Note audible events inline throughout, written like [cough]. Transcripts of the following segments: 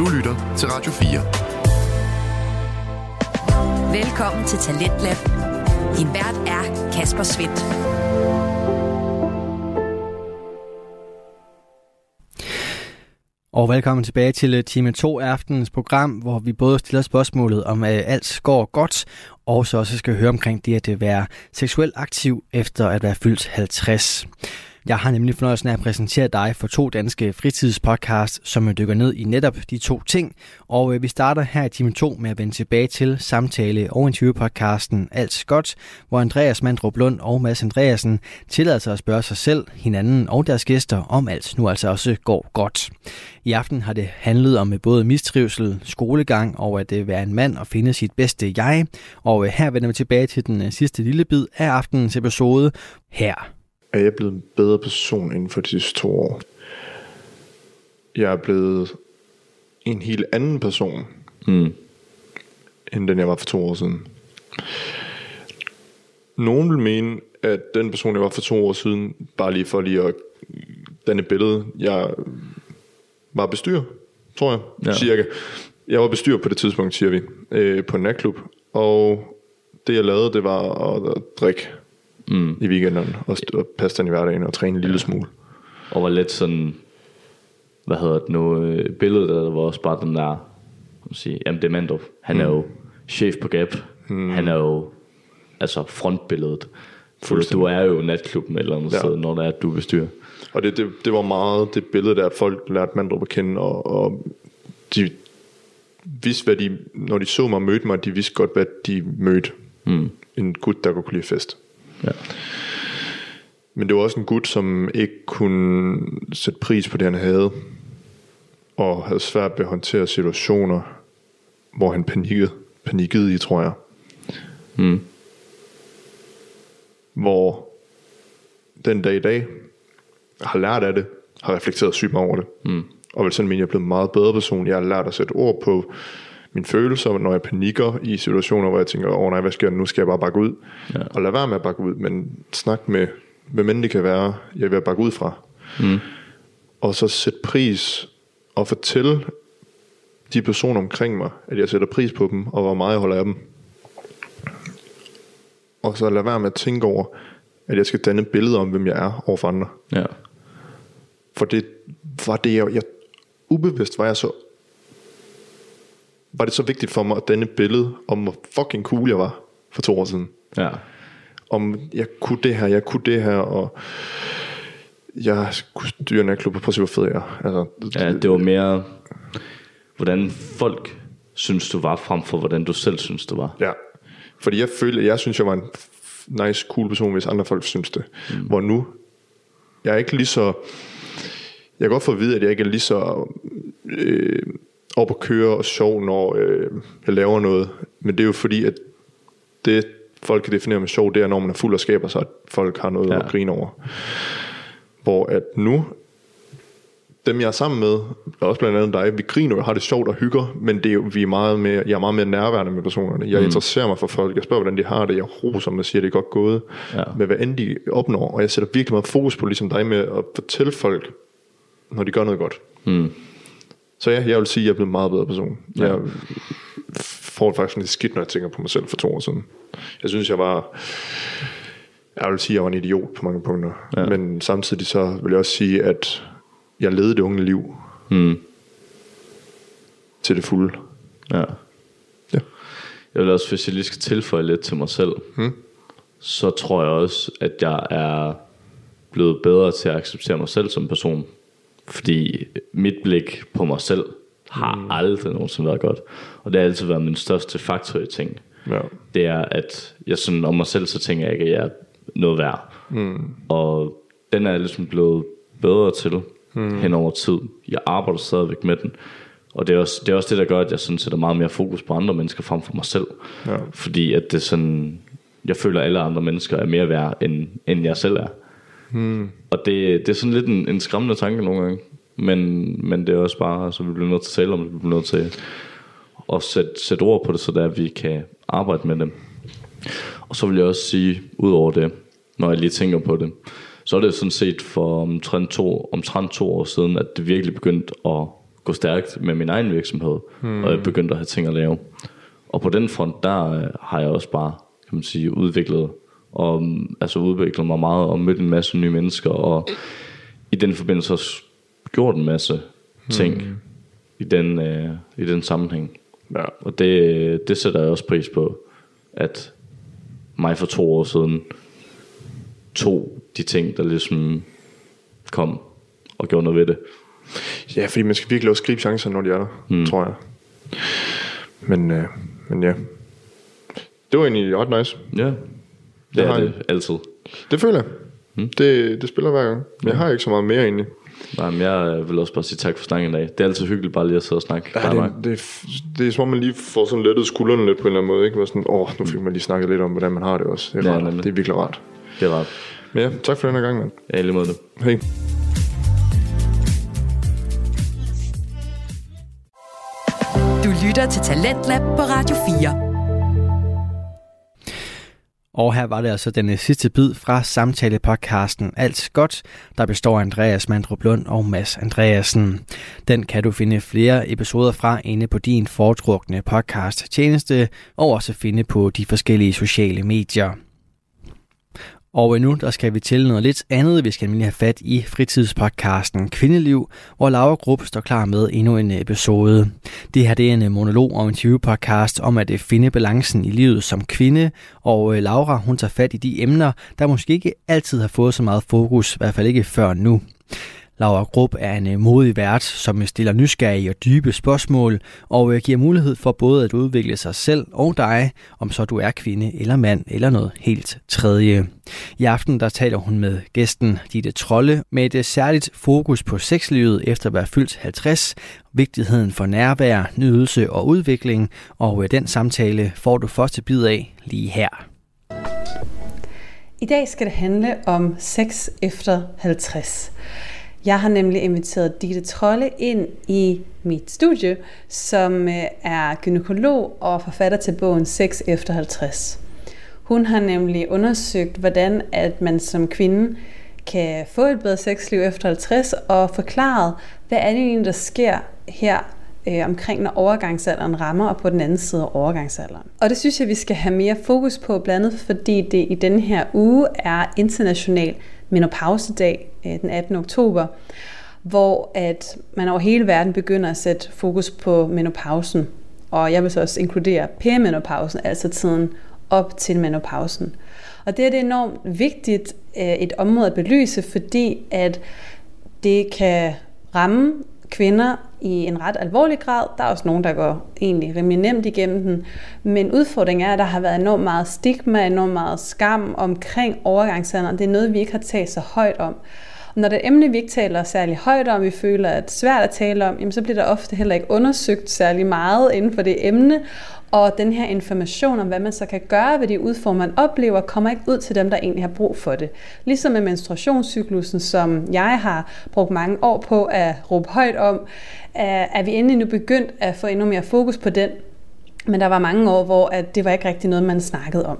Du lytter til Radio 4. Velkommen til Talentlab. Din vært er Kasper Svendt. Og velkommen tilbage til øh, time 2 af aftenens program, hvor vi både stiller spørgsmålet om at alt går godt, og så også skal høre omkring det at være seksuelt aktiv efter at være fyldt 50. Jeg har nemlig fornøjelsen af at præsentere dig for to danske fritidspodcasts, som dykker ned i netop de to ting. Og øh, vi starter her i time 2 med at vende tilbage til samtale- og interviewpodcasten Alt Godt, hvor Andreas Mandrup Lund og Mads Andreasen tillader sig at spørge sig selv, hinanden og deres gæster, om alt nu altså også går godt. I aften har det handlet om øh, både mistrivsel, skolegang og at øh, være en mand og finde sit bedste jeg. Og her vender vi tilbage til den sidste lille bid af aftenens episode her er jeg blevet en bedre person inden for de sidste to år. Jeg er blevet en helt anden person, mm. end den jeg var for to år siden. Nogen vil mene, at den person, jeg var for to år siden, bare lige for lige at danne billede, jeg var bestyr, tror jeg, ja. cirka. Jeg var bestyr på det tidspunkt, siger vi, øh, på en natklub, og det jeg lavede, det var at drikke mm. i weekenden og, og passe den i hverdagen og træne en lille smule. Og var lidt sådan, hvad hedder det nu, øh, billedet der var også bare den der, sige, jamen det er Mandrup, han mm. er jo chef på Gap, mm. han er jo altså frontbilledet. For du er jo natklubben eller andet ja. sted, når det er, at du bestyrer. Og det, det, det var meget det billede der, at folk lærte Mandrup at kende, og, og de vidste, hvad de, når de så mig og mødte mig, de vidste godt, hvad de mødte. Mm. En gut, der kunne lide fest. Ja. Men det var også en gut, som ikke kunne sætte pris på det, han havde. Og havde svært ved at håndtere situationer, hvor han panikkede, panikkede i, tror jeg. Mm. Hvor den dag i dag har lært af det, har reflekteret sygt meget over det. Mm. Og vil sådan mene, jeg er blevet en meget bedre person. Jeg har lært at sætte ord på mine følelser, når jeg panikker i situationer, hvor jeg tænker, åh oh, nej, hvad sker der nu? Skal jeg bare bakke ud? Ja. Og lad være med at bakke ud, men snak med, hvem end det kan være, jeg vil bakke ud fra. Mm. Og så sætte pris og fortælle de personer omkring mig, at jeg sætter pris på dem, og hvor meget jeg holder af dem. Og så lad være med at tænke over, at jeg skal danne billeder om, hvem jeg er overfor andre. Ja. For det var det, jeg, jeg ubevidst var jeg så var det så vigtigt for mig at danne billede om, hvor fucking cool jeg var for to år siden. Ja. Om jeg kunne det her, jeg kunne det her, og jeg kunne styre en klub, på hvor fed jeg er. Altså, ja, det var mere, hvordan folk synes du var, frem for hvordan du selv synes du var. Ja, fordi jeg følte, jeg synes, jeg var en nice, cool person, hvis andre folk synes det. Mm. Hvor nu, jeg er ikke lige så, jeg kan godt få at vide, at jeg ikke er lige så øh, op at køre og sjov, når øh, jeg laver noget. Men det er jo fordi, at det folk kan definere med sjov, det er, når man er fuld af skaber, så at folk har noget ja. at grine over. Hvor at nu, dem jeg er sammen med, og også blandt andet dig, vi griner og har det sjovt og hygger, men det er jo, vi er meget mere, jeg er meget mere nærværende med personerne. Jeg mm. interesserer mig for folk, jeg spørger, hvordan de har det, jeg roser dem og siger, det er godt gået, ja. med hvad end de opnår, og jeg sætter virkelig meget fokus på, ligesom dig med at fortælle folk, når de gør noget godt. Mm. Så ja, jeg vil sige, at jeg er blevet en meget bedre person. Ja. Jeg får faktisk lidt skidt, når jeg tænker på mig selv for to år siden. Jeg synes, jeg var... Jeg vil sige, at jeg var en idiot på mange punkter. Ja. Men samtidig så vil jeg også sige, at jeg levede det unge liv. Mm. Til det fulde. Ja. ja. Jeg vil også, hvis jeg lige skal tilføje lidt til mig selv, mm. så tror jeg også, at jeg er blevet bedre til at acceptere mig selv som person. Fordi mit blik på mig selv har mm. aldrig nogensinde været godt. Og det har altid været min største faktor i ting. Ja. Det er, at jeg sådan om mig selv, så tænker jeg ikke, at jeg er noget værd. Mm. Og den er jeg ligesom blevet bedre til mm. hen over tid. Jeg arbejder stadigvæk med den. Og det er, også, det er også det, der gør, at jeg sådan sætter meget mere fokus på andre mennesker frem for mig selv. Ja. Fordi at det sådan, jeg føler, at alle andre mennesker er mere værd, end, end jeg selv er. Hmm. Og det, det er sådan lidt en, en skræmmende tanke nogle gange. Men, men det er også bare, altså vi bliver nødt til at tale om det, vi bliver nødt til at sætte, sætte ord på det, så der vi kan arbejde med det. Og så vil jeg også sige, ud over det, når jeg lige tænker på det, så er det sådan set for omtrent to, omtrent to år siden, at det virkelig begyndte at gå stærkt med min egen virksomhed, mm. og jeg begyndte at have ting at lave. Og på den front, der øh, har jeg også bare, kan man sige, udviklet, og, mm, altså udviklet mig meget, og mødt en masse nye mennesker, og i den forbindelse også gjort en masse ting mm. i, den, øh, i den sammenhæng. Ja. Og det, det sætter jeg også pris på, at mig for to år siden tog de ting, der ligesom kom og gjorde noget ved det. Ja, fordi man skal virkelig også gribe chancer, når de er der, mm. tror jeg. Men, øh, men ja. Det var egentlig ret nice. Ja, det Jeg er har det altid. Det føler jeg. Mm. Det, det spiller hver gang. Jeg har ikke så meget mere egentlig. Nej, men jeg vil også bare sige tak for snakken i dag. Det er altid hyggeligt bare lige at sidde og snakke. Ja, Ja, det, det, er- det er som om man lige får sådan lettet skuldrene lidt på en eller anden måde. Ikke? Hvor sådan, åh, nu fik man lige snakket lidt om, hvordan man har det også. Det er, Ja, rart. nemlig. det er virkelig rart. det er rart. Men ja, tak for den her gang, mand. Er lige mod det. Hej. Du lytter til Talentlab på Radio 4. Og her var det altså den øh, sidste bid fra samtalepodcasten Alt Godt, der består af Andreas Mandrup Lund og Mads Andreasen. Den kan du finde flere episoder fra inde på din foretrukne podcast tjeneste, og også finde på de forskellige sociale medier. Og øh, nu der skal vi til noget lidt andet. Vi skal nemlig have fat i fritidspodcasten Kvindeliv, hvor Laura Grupp står klar med endnu en episode. Det her det er en øh, monolog og interviewpodcast om at øh, finde balancen i livet som kvinde, og Laura hun tager fat i de emner, der måske ikke altid har fået så meget fokus, i hvert fald ikke før nu. Laura Grupp er en øh, modig vært, som øh, stiller nysgerrige og dybe spørgsmål, og øh, giver mulighed for både at udvikle sig selv og dig, om så du er kvinde eller mand eller noget helt tredje. I aften der taler hun med gæsten Ditte Trolle med et særligt fokus på sexlivet efter at være fyldt 50, vigtigheden for nærvær, nydelse og udvikling, og den samtale får du første bid af lige her. I dag skal det handle om sex efter 50. Jeg har nemlig inviteret Ditte Trolle ind i mit studie, som øh, er gynekolog og forfatter til bogen Sex efter 50. Hun har nemlig undersøgt, hvordan at man som kvinde kan få et bedre sexliv efter 50, og forklaret, hvad er det egentlig, der sker her øh, omkring, når overgangsalderen rammer, og på den anden side af overgangsalderen. Og det synes jeg, vi skal have mere fokus på, blandt andet fordi det i denne her uge er international menopausedag øh, den 18. oktober, hvor at man over hele verden begynder at sætte fokus på menopausen. Og jeg vil så også inkludere perimenopausen, altså tiden op til menopausen. Og det er det enormt vigtigt øh, et område at belyse, fordi at det kan ramme kvinder i en ret alvorlig grad. Der er også nogen, der går egentlig rimelig nemt igennem den. Men udfordringen er, at der har været enormt meget stigma, enormt meget skam omkring overgangsalderen. Det er noget, vi ikke har talt så højt om. Og når det er et emne, vi ikke taler særlig højt om, vi føler, at det er svært at tale om, jamen, så bliver der ofte heller ikke undersøgt særlig meget inden for det emne. Og den her information om, hvad man så kan gøre ved de udfordringer, man oplever, kommer ikke ud til dem, der egentlig har brug for det. Ligesom med menstruationscyklusen, som jeg har brugt mange år på at råbe højt om, øh, er vi endelig nu begyndt at få endnu mere fokus på den. Men der var mange år, hvor at det var ikke rigtig noget, man snakkede om.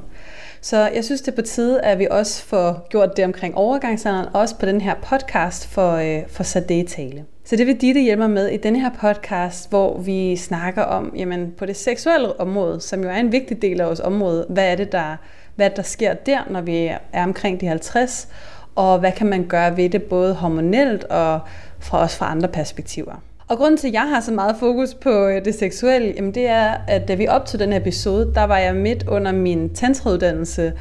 Så jeg synes, det er på tide, at vi også får gjort det omkring overgangsalderen, også på den her podcast for, øh, for sat det i tale. Så det vil Ditte hjælpe mig med i denne her podcast, hvor vi snakker om, jamen på det seksuelle område, som jo er en vigtig del af vores område, hvad er det, der, hvad der sker der, når vi er omkring de 50, og hvad kan man gøre ved det, både hormonelt og fra, også fra andre perspektiver. Og grunden til, at jeg har så meget fokus på øh, det seksuelle, jamen det er, at da vi optog den her episode, der var jeg midt under min tantrauddannelse,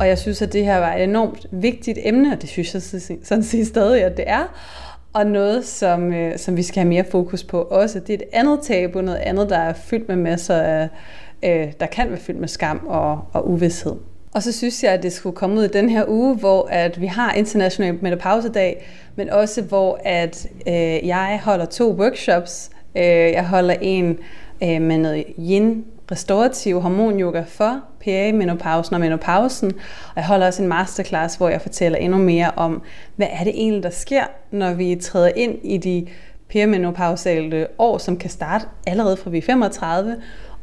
og jeg synes, at det her var et enormt vigtigt emne, og det synes jeg sådan set stadig, at det er. Og noget, som, øh, som vi skal have mere fokus på også. Det er et andet tabu, noget andet, der er fyldt med masser af, øh, der kan være fyldt med skam og, og uvidshed. Og så synes jeg, at det skulle komme ud i den her uge, hvor at vi har International Menopausedag, men også hvor at øh, jeg holder to workshops. Øh, jeg holder en øh, med noget yin restorativ hormonyoga for perimenopausen og menopausen. Og jeg holder også en masterclass, hvor jeg fortæller endnu mere om, hvad er det egentlig, der sker, når vi træder ind i de perimenopausale år, som kan starte allerede fra vi er 35,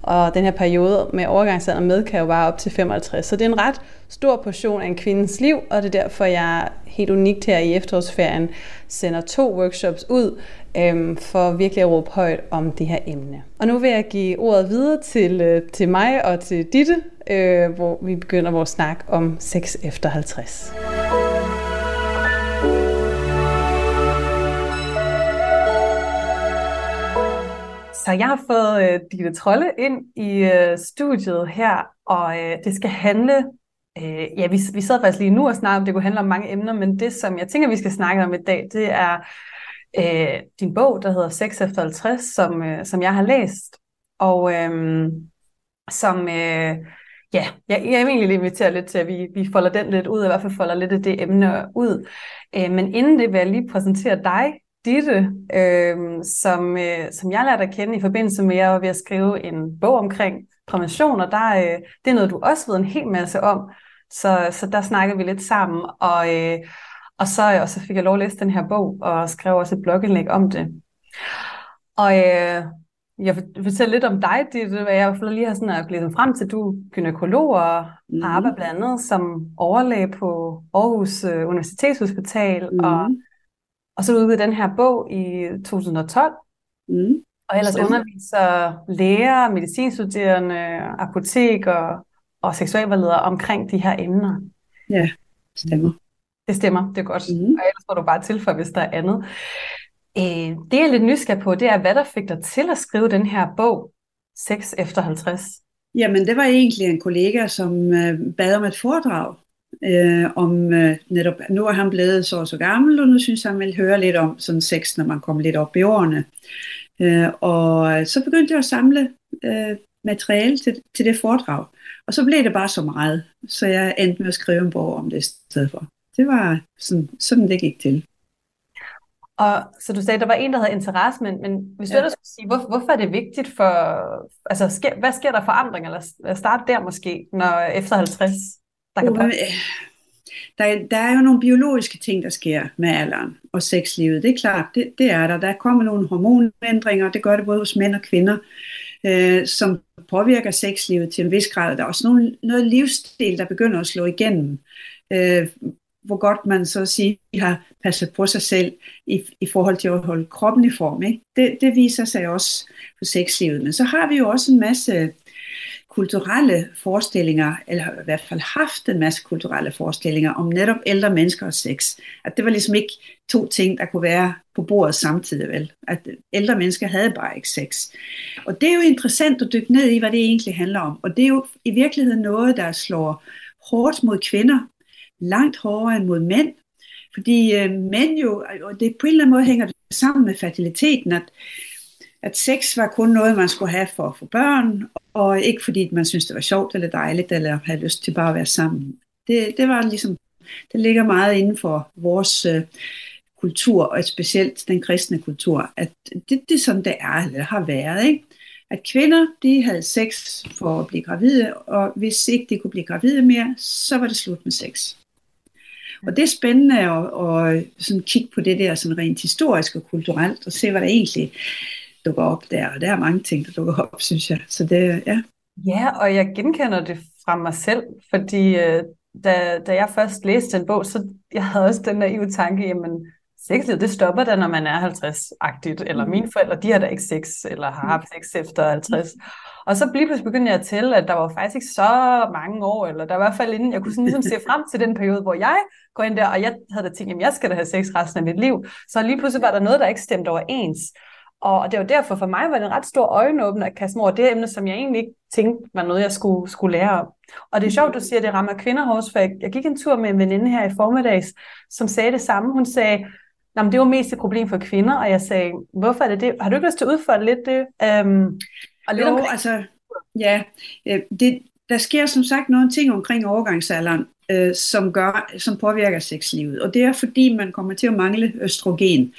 og den her periode med overgangsalder med kan jo bare op til 55. Så det er en ret stor portion af en kvindes liv, og det er derfor, jeg helt unikt her i efterårsferien sender to workshops ud øhm, for virkelig at råbe højt om det her emne. Og nu vil jeg give ordet videre til, øh, til mig og til Ditte, øh, hvor vi begynder vores snak om sex efter 50. Så jeg har fået øh, Ditte Trolle ind i øh, studiet her, og øh, det skal handle, øh, ja vi, vi sad faktisk lige nu og snakkede om, det kunne handle om mange emner, men det som jeg tænker, vi skal snakke om i dag, det er øh, din bog, der hedder 6 efter 50, som, øh, som jeg har læst, og øh, som, øh, ja, jeg, jeg vil egentlig invitere lidt til, at vi, vi folder den lidt ud, i hvert fald folder lidt af det emne ud. Øh, men inden det vil jeg lige præsentere dig, Ditte, øh, som, øh, som jeg lærte at kende i forbindelse med, at jeg var ved at skrive en bog omkring prævention, og der, øh, det er noget, du også ved en hel masse om. Så, så der snakkede vi lidt sammen, og, øh, og, så, og så fik jeg lov at læse den her bog, og skrev også et blogindlæg om det. Og øh, jeg vil fortælle lidt om dig, det hvad jeg lige har sådan glædet frem til. Du er gynekolog og mm. har arbejdet blandt andet som overlæge på Aarhus øh, Universitetshospital, mm. og og så udgivet den her bog i 2012. Mm. Og ellers Stemmer. underviser læger, medicinstuderende, apoteker og seksualvejledere omkring de her emner. Ja, stemmer. Det stemmer, det er godt. Mm. Og ellers må du bare tilføje, hvis der er andet. Øh, det jeg er lidt nysgerrig på, det er, hvad der fik dig til at skrive den her bog, 6 efter 50? Jamen, det var egentlig en kollega, som øh, bad om et foredrag øh, om øh, netop, nu er han blevet så så gammel, og nu synes han vil høre lidt om sådan sex, når man kommer lidt op i årene. Øh, og så begyndte jeg at samle øh, materiale til, til det foredrag. Og så blev det bare så meget, så jeg endte med at skrive en bog om det i stedet for. Det var sådan, sådan det gik til. Og så du sagde, at der var en, der havde interesse, men, men hvis du ja. ellers skulle sige, hvor, hvorfor er det vigtigt for, altså sker, hvad sker der forandring, eller starte der måske, når efter 50? Der kan uh, der, der er jo nogle biologiske ting, der sker med alderen og sexlivet. Det er klart, det, det er der. Der kommer nogle hormonændringer, det gør det både hos mænd og kvinder, øh, som påvirker sexlivet til en vis grad. Der er også nogle, noget livsstil, der begynder at slå igennem. Øh, hvor godt man så at sige har passet på sig selv i, i forhold til at holde kroppen i form. Ikke? Det, det viser sig også på sexlivet. Men så har vi jo også en masse kulturelle forestillinger, eller i hvert fald haft en masse kulturelle forestillinger om netop ældre mennesker og sex. At det var ligesom ikke to ting, der kunne være på bordet samtidig, vel? At ældre mennesker havde bare ikke sex. Og det er jo interessant at dykke ned i, hvad det egentlig handler om. Og det er jo i virkeligheden noget, der slår hårdt mod kvinder, langt hårdere end mod mænd. Fordi øh, mænd jo, og det på en eller anden måde hænger det sammen med fertiliteten, at at sex var kun noget, man skulle have for at få børn, og ikke fordi man synes det var sjovt eller dejligt, eller havde lyst til bare at være sammen. Det, det var ligesom, det ligger meget inden for vores øh, kultur, og specielt den kristne kultur, at det, det er sådan, det er, eller har været, ikke? At kvinder, de havde sex for at blive gravide, og hvis ikke de kunne blive gravide mere, så var det slut med sex. Og det er spændende at, at sådan kigge på det der sådan rent historisk og kulturelt, og se, hvad der egentlig dukker op der, og der er mange ting, der dukker op, synes jeg. Så det, ja. Ja, og jeg genkender det fra mig selv, fordi øh, da, da jeg først læste den bog, så jeg havde også den naive tanke, jamen sexlivet, det stopper da, når man er 50-agtigt, eller mm. mine forældre, de har da ikke sex, eller har haft sex efter 50. Og så lige pludselig begyndte jeg at tælle, at der var faktisk ikke så mange år, eller der var i hvert fald inden, jeg kunne sådan ligesom se frem til den periode, hvor jeg går ind der, og jeg havde da tænkt, at jeg skal da have sex resten af mit liv. Så lige pludselig var der noget, der ikke stemte overens. Og det var derfor for mig var det en ret stor øjenåbner at kaste mig over det emne, som jeg egentlig ikke tænkte var noget, jeg skulle, skulle lære om. Og det er sjovt, du siger, at det rammer kvinder hårdt, for jeg, jeg gik en tur med en veninde her i formiddags, som sagde det samme. Hun sagde, at det var mest et problem for kvinder, og jeg sagde, hvorfor er det det? Har du ikke lyst til at udføre lidt det? Um, og lidt jo, omkring... altså, ja, det, der sker som sagt nogle ting omkring overgangsalderen, øh, som, gør, som påvirker sexlivet. Og det er fordi, man kommer til at mangle østrogen.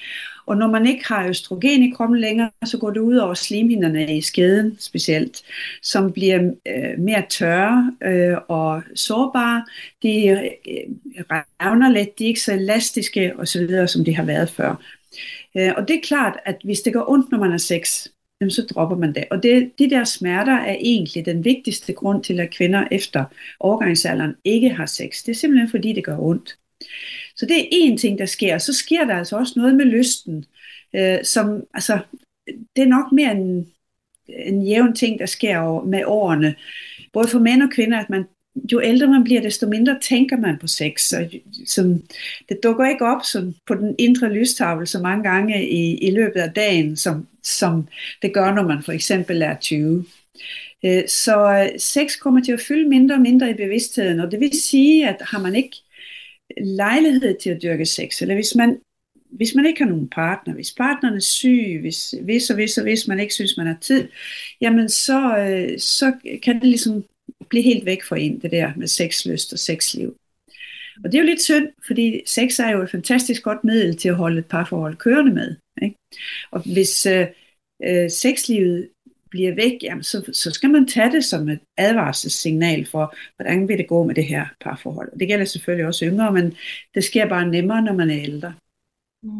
Og når man ikke har østrogen i kroppen længere, så går det ud over slimhinderne i skeden specielt, som bliver øh, mere tørre øh, og sårbare. De øh, revner let, de er ikke så elastiske osv., som de har været før. Øh, og det er klart, at hvis det går ondt, når man har sex, jamen så dropper man det. Og det, de der smerter er egentlig den vigtigste grund til, at kvinder efter overgangsalderen ikke har sex. Det er simpelthen fordi, det gør ondt. Så det er en ting, der sker. Så sker der altså også noget med lysten, øh, som, altså, det er nok mere en, en jævn ting, der sker med årene. Både for mænd og kvinder, at man jo ældre man bliver, desto mindre tænker man på sex. Og, som, det dukker ikke op som på den indre lystavle så mange gange i, i løbet af dagen, som, som det gør, når man for eksempel er 20. Øh, så sex kommer til at fylde mindre og mindre i bevidstheden, og det vil sige, at har man ikke lejlighed til at dyrke sex, eller hvis man, hvis man ikke har nogen partner, hvis partneren er syg, hvis, hvis og hvis og hvis man ikke synes, man har tid, jamen så, øh, så kan det ligesom blive helt væk fra en, det der med sexlyst og sexliv. Og det er jo lidt synd, fordi sex er jo et fantastisk godt middel til at holde et parforhold kørende med. Ikke? Og hvis øh, øh, sexlivet bliver væk, jamen så, så skal man tage det som et advarselssignal for, hvordan vil det gå med det her parforhold. Og det gælder selvfølgelig også yngre, men det sker bare nemmere, når man er ældre. Mm.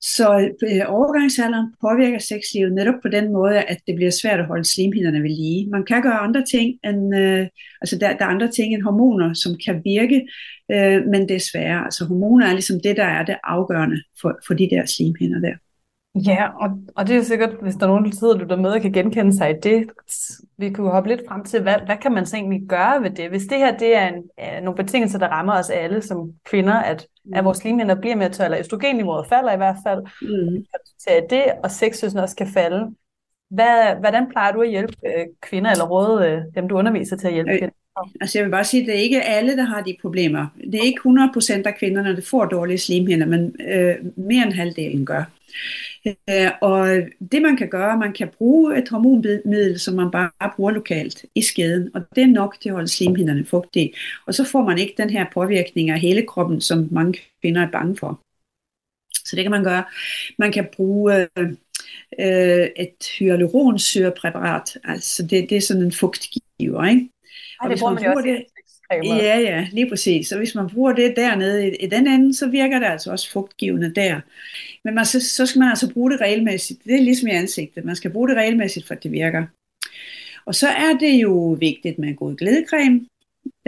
Så øh, overgangsalderen påvirker sexlivet netop på den måde, at det bliver svært at holde slimhinderne ved lige. Man kan gøre andre ting end, øh, altså der, der er andre ting end hormoner, som kan virke, øh, men det er sværere. Altså hormoner er ligesom det, der er det afgørende for, for de der slimhinder der. Ja, og, og det er sikkert, hvis der er nogen, der sidder og lytter med og kan genkende sig i det, vi kunne hoppe lidt frem til, hvad, hvad kan man så egentlig gøre ved det? Hvis det her det er, en, er nogle betingelser, der rammer os alle som kvinder, at, mm. at vores limhinder bliver mere tørre, eller østrogenniveauet falder i hvert fald, mm. til det, og sexlysten også kan falde. Hvad, hvordan plejer du at hjælpe øh, kvinder, eller råde øh, dem, du underviser til at hjælpe øh, kvinder? Altså jeg vil bare sige, at det er ikke alle, der har de problemer. Det er ikke 100% af kvinderne, der får dårlige slimhinder, men øh, mere end halvdelen gør. Øh, og det man kan gøre, man kan bruge et hormonmiddel, som man bare bruger lokalt i skeden, og det er nok til at holde slimhinderne fugtige. Og så får man ikke den her påvirkning af hele kroppen, som mange kvinder er bange for. Så det kan man gøre. Man kan bruge øh, øh et hyaluronsyrepræparat, altså det, det er sådan en fugtgiver, ikke? Ej, det bruger man, man jo også det, Ja, ja, lige præcis. Så hvis man bruger det dernede i, i den ende, så virker det altså også fugtgivende der. Men man, så, så skal man altså bruge det regelmæssigt. Det er ligesom i ansigtet. Man skal bruge det regelmæssigt, for det virker. Og så er det jo vigtigt med en god glædecreme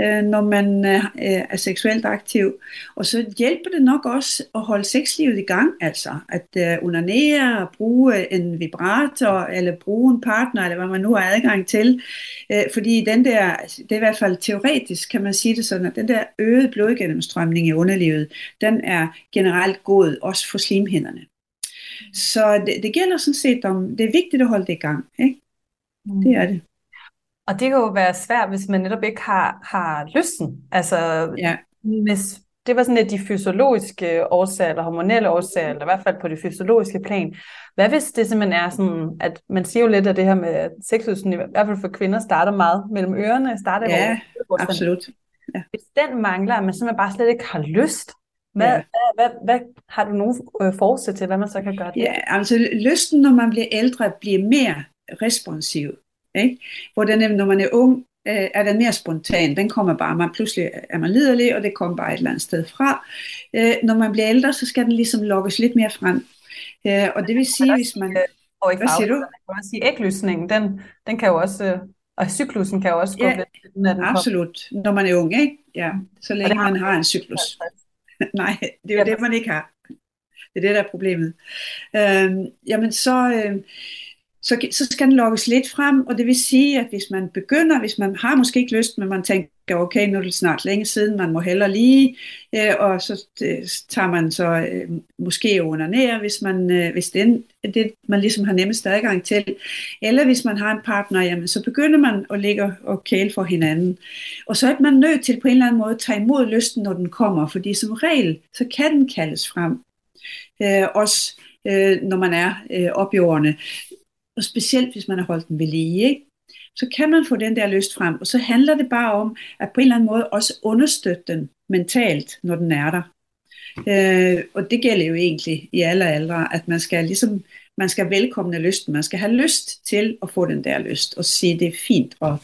øh, når man øh, er seksuelt aktiv. Og så hjælper det nok også at holde sexlivet i gang, altså at øh, onanere, bruge en vibrator, eller bruge en partner, eller hvad man nu har adgang til. Øh, fordi den der, altså, det er i hvert fald teoretisk, kan man sige det sådan, at den der øgede blodgennemstrømning i underlivet, den er generelt god, også for slimhinderne. Så det, det gælder sådan set om, det er vigtigt at holde det i gang. Ikke? Mm. Det er det. Og det kan jo være svært, hvis man netop ikke har, har lysten. Altså, ja. hvis det var sådan lidt de fysiologiske årsager, eller hormonelle årsager, eller i hvert fald på det fysiologiske plan. Hvad hvis det simpelthen er sådan, at man siger jo lidt af det her med sexlysten, i hvert fald for kvinder, starter meget mellem ørerne, starter ja, vores, absolut. Ja. Hvis den mangler, at man simpelthen bare slet ikke har lyst, hvad, ja. hvad, hvad, hvad har du nogen øh, forsæt til, hvad man så kan gøre det? Ja, altså lysten, når man bliver ældre, bliver mere responsiv. Ikke? Hvor den, når man er ung, øh, er den mere spontan. Den kommer bare, man pludselig er man liderlig, og det kommer bare et eller andet sted fra. Øh, når man bliver ældre, så skal den ligesom lokkes lidt mere frem. Øh, og det vil sige, hvis man... Og i Hvad siger du? Jeg kan også sige, æglysningen, den, den kan jo også... Og cyklusen kan jo også gå ja, lidt, når den absolut. Kommer. Når man er ung, ikke? Ja, så længe man har en cyklus. [laughs] Nej, det er jo ja. det, man ikke har. Det er det, der er problemet. Øh, jamen så... Øh, så, så skal den lokkes lidt frem, og det vil sige, at hvis man begynder, hvis man har måske ikke lyst, men man tænker, okay, nu er det snart længe siden, man må heller lige, øh, og så øh, tager man så øh, måske under nær, hvis, man, øh, hvis det er det, man ligesom har nemmest adgang til. Eller hvis man har en partner, jamen, så begynder man at ligge og kæle for hinanden. Og så er man nødt til på en eller anden måde at tage imod lysten, når den kommer, fordi som regel, så kan den kaldes frem. Øh, også øh, når man er øh, op i årene og specielt hvis man har holdt den ved lige, ikke? så kan man få den der lyst frem, og så handler det bare om, at på en eller anden måde også understøtte den mentalt, når den er der. Øh, og det gælder jo egentlig i alle aldre, at man skal ligesom, man skal velkomne lysten, man skal have lyst til at få den der lyst, og sige, det er fint, og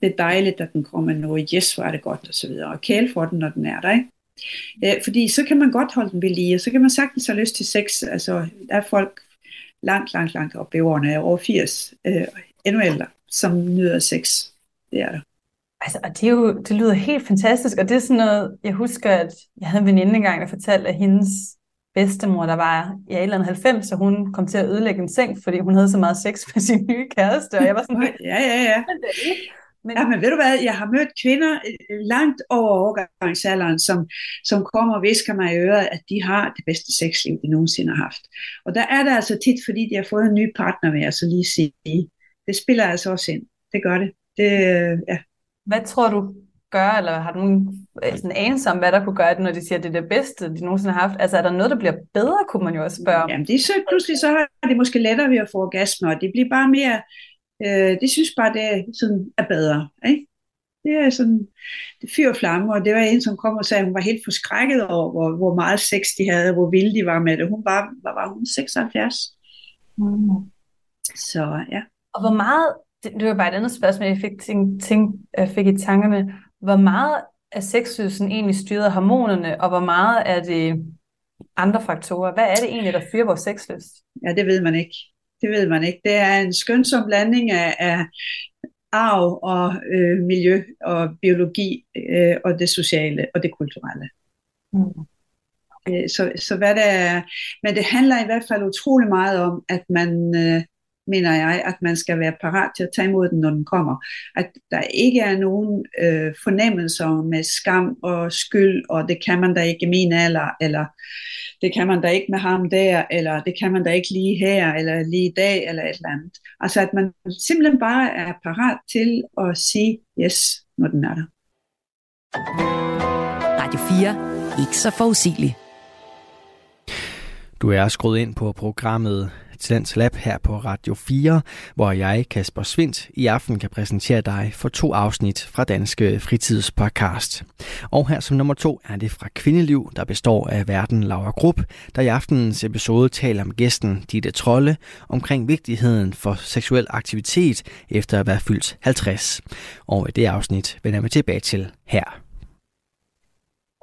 det er dejligt, at den kommer nu, yes, hvor er det godt, og så videre, og kæle for den, når den er der, ikke? Øh, fordi så kan man godt holde den ved lige, og så kan man sagtens have lyst til sex, altså der er folk langt, langt, langt op i årene, over 80, øh, endnu ældre, som nyder sex. Det er der. Altså, og det, er jo, det lyder helt fantastisk, og det er sådan noget, jeg husker, at jeg havde en veninde engang, der fortalte, at hendes bedstemor, der var i ja, eller andet 90, så hun kom til at ødelægge en seng, fordi hun havde så meget sex med sin nye kæreste, og jeg var sådan, ja, ja, ja. Men... Ja, men ved du hvad, jeg har mødt kvinder øh, langt over overgangsalderen, som, som kommer og visker mig i øret, at de har det bedste sexliv, de nogensinde har haft. Og der er det altså tit, fordi de har fået en ny partner, med at så lige sige. Det spiller altså også ind. Det gør det. det ja. Hvad tror du gør, eller har du nogen øh, sådan anelse om, hvad der kunne gøre det, når de siger, at det er det bedste, de nogensinde har haft? Altså er der noget, der bliver bedre, kunne man jo også spørge. Jamen det er så pludselig, så har de måske lettere ved at få orgasmer, og det bliver bare mere Øh, det synes bare, det sådan er bedre. Ikke? Det er sådan, det fyr flamme, og det var en, som kom og sagde, at hun var helt forskrækket over, hvor, hvor meget sex de havde, hvor vilde de var med det. Hun var, var, var hun 76. Mm. Så ja. Og hvor meget, det, det var bare et andet spørgsmål, jeg fik, ting, ting, jeg fik i tankerne, hvor meget er sexlysten egentlig styret af hormonerne, og hvor meget er det andre faktorer? Hvad er det egentlig, der fyrer vores sexlyst? Ja, det ved man ikke. Det ved man ikke. Det er en skønsom blanding af, af arv og øh, miljø og biologi øh, og det sociale og det kulturelle. Mm. Øh, så, så hvad det er, men det handler i hvert fald utrolig meget om, at man, øh, mener jeg, at man skal være parat til at tage imod den, når den kommer. At der ikke er nogen øh, fornemmelser med skam og skyld, og det kan man da ikke i min alder, eller det kan man da ikke med ham der, eller det kan man da ikke lige her, eller lige i dag, eller et eller andet. Altså at man simpelthen bare er parat til at sige yes, når den er der. Radio 4. Ikke så forudsigeligt. Du er skruet ind på programmet Talents Lab her på Radio 4, hvor jeg, Kasper Svindt, i aften kan præsentere dig for to afsnit fra Danske Fritidspodcast. Og her som nummer to er det fra Kvindeliv, der består af verden Laura Grupp, der i aftenens episode taler om gæsten Ditte Trolle omkring vigtigheden for seksuel aktivitet efter at være fyldt 50. Og i det afsnit vender vi tilbage til her.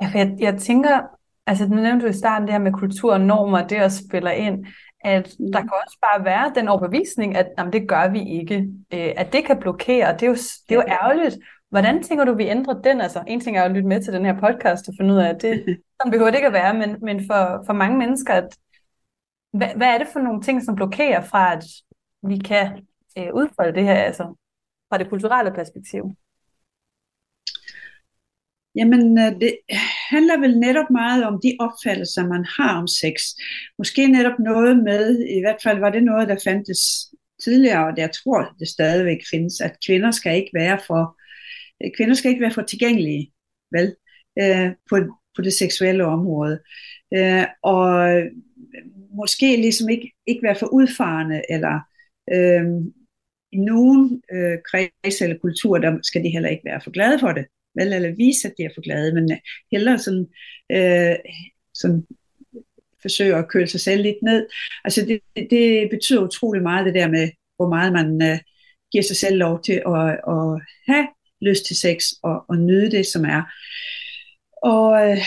Ja, jeg, jeg tænker, altså nu nævnte du i starten det her med kultur og normer, det også spiller ind at mm. der kan også bare være den overbevisning, at jamen, det gør vi ikke. Øh, at det kan blokere, det er, jo, det er jo ærgerligt. Hvordan tænker du, vi ændrer den? Altså, en ting er at lytte med til den her podcast og finde ud af, at det [laughs] sådan behøver det ikke at være, men, men for, for mange mennesker, at, hvad, hvad er det for nogle ting, som blokerer fra, at vi kan øh, udfolde det her, altså fra det kulturelle perspektiv? Jamen, øh, det handler vel netop meget om de opfattelser, man har om sex. Måske netop noget med, i hvert fald var det noget, der fandtes tidligere, og jeg tror, det stadigvæk findes, at kvinder skal ikke være for, øh, kvinder skal ikke være for tilgængelige, vel, øh, på, på det seksuelle område. Øh, og måske ligesom ikke, ikke være for udfarende, eller øh, i nogen øh, kreds eller kultur, der skal de heller ikke være for glade for det vel, eller vise, at de er for glade, men øh, hellere sådan, øh, sådan forsøge at køle sig selv lidt ned. Altså det, det betyder utrolig meget det der med, hvor meget man øh, giver sig selv lov til at, at have lyst til sex og, og nyde det, som er. Og øh,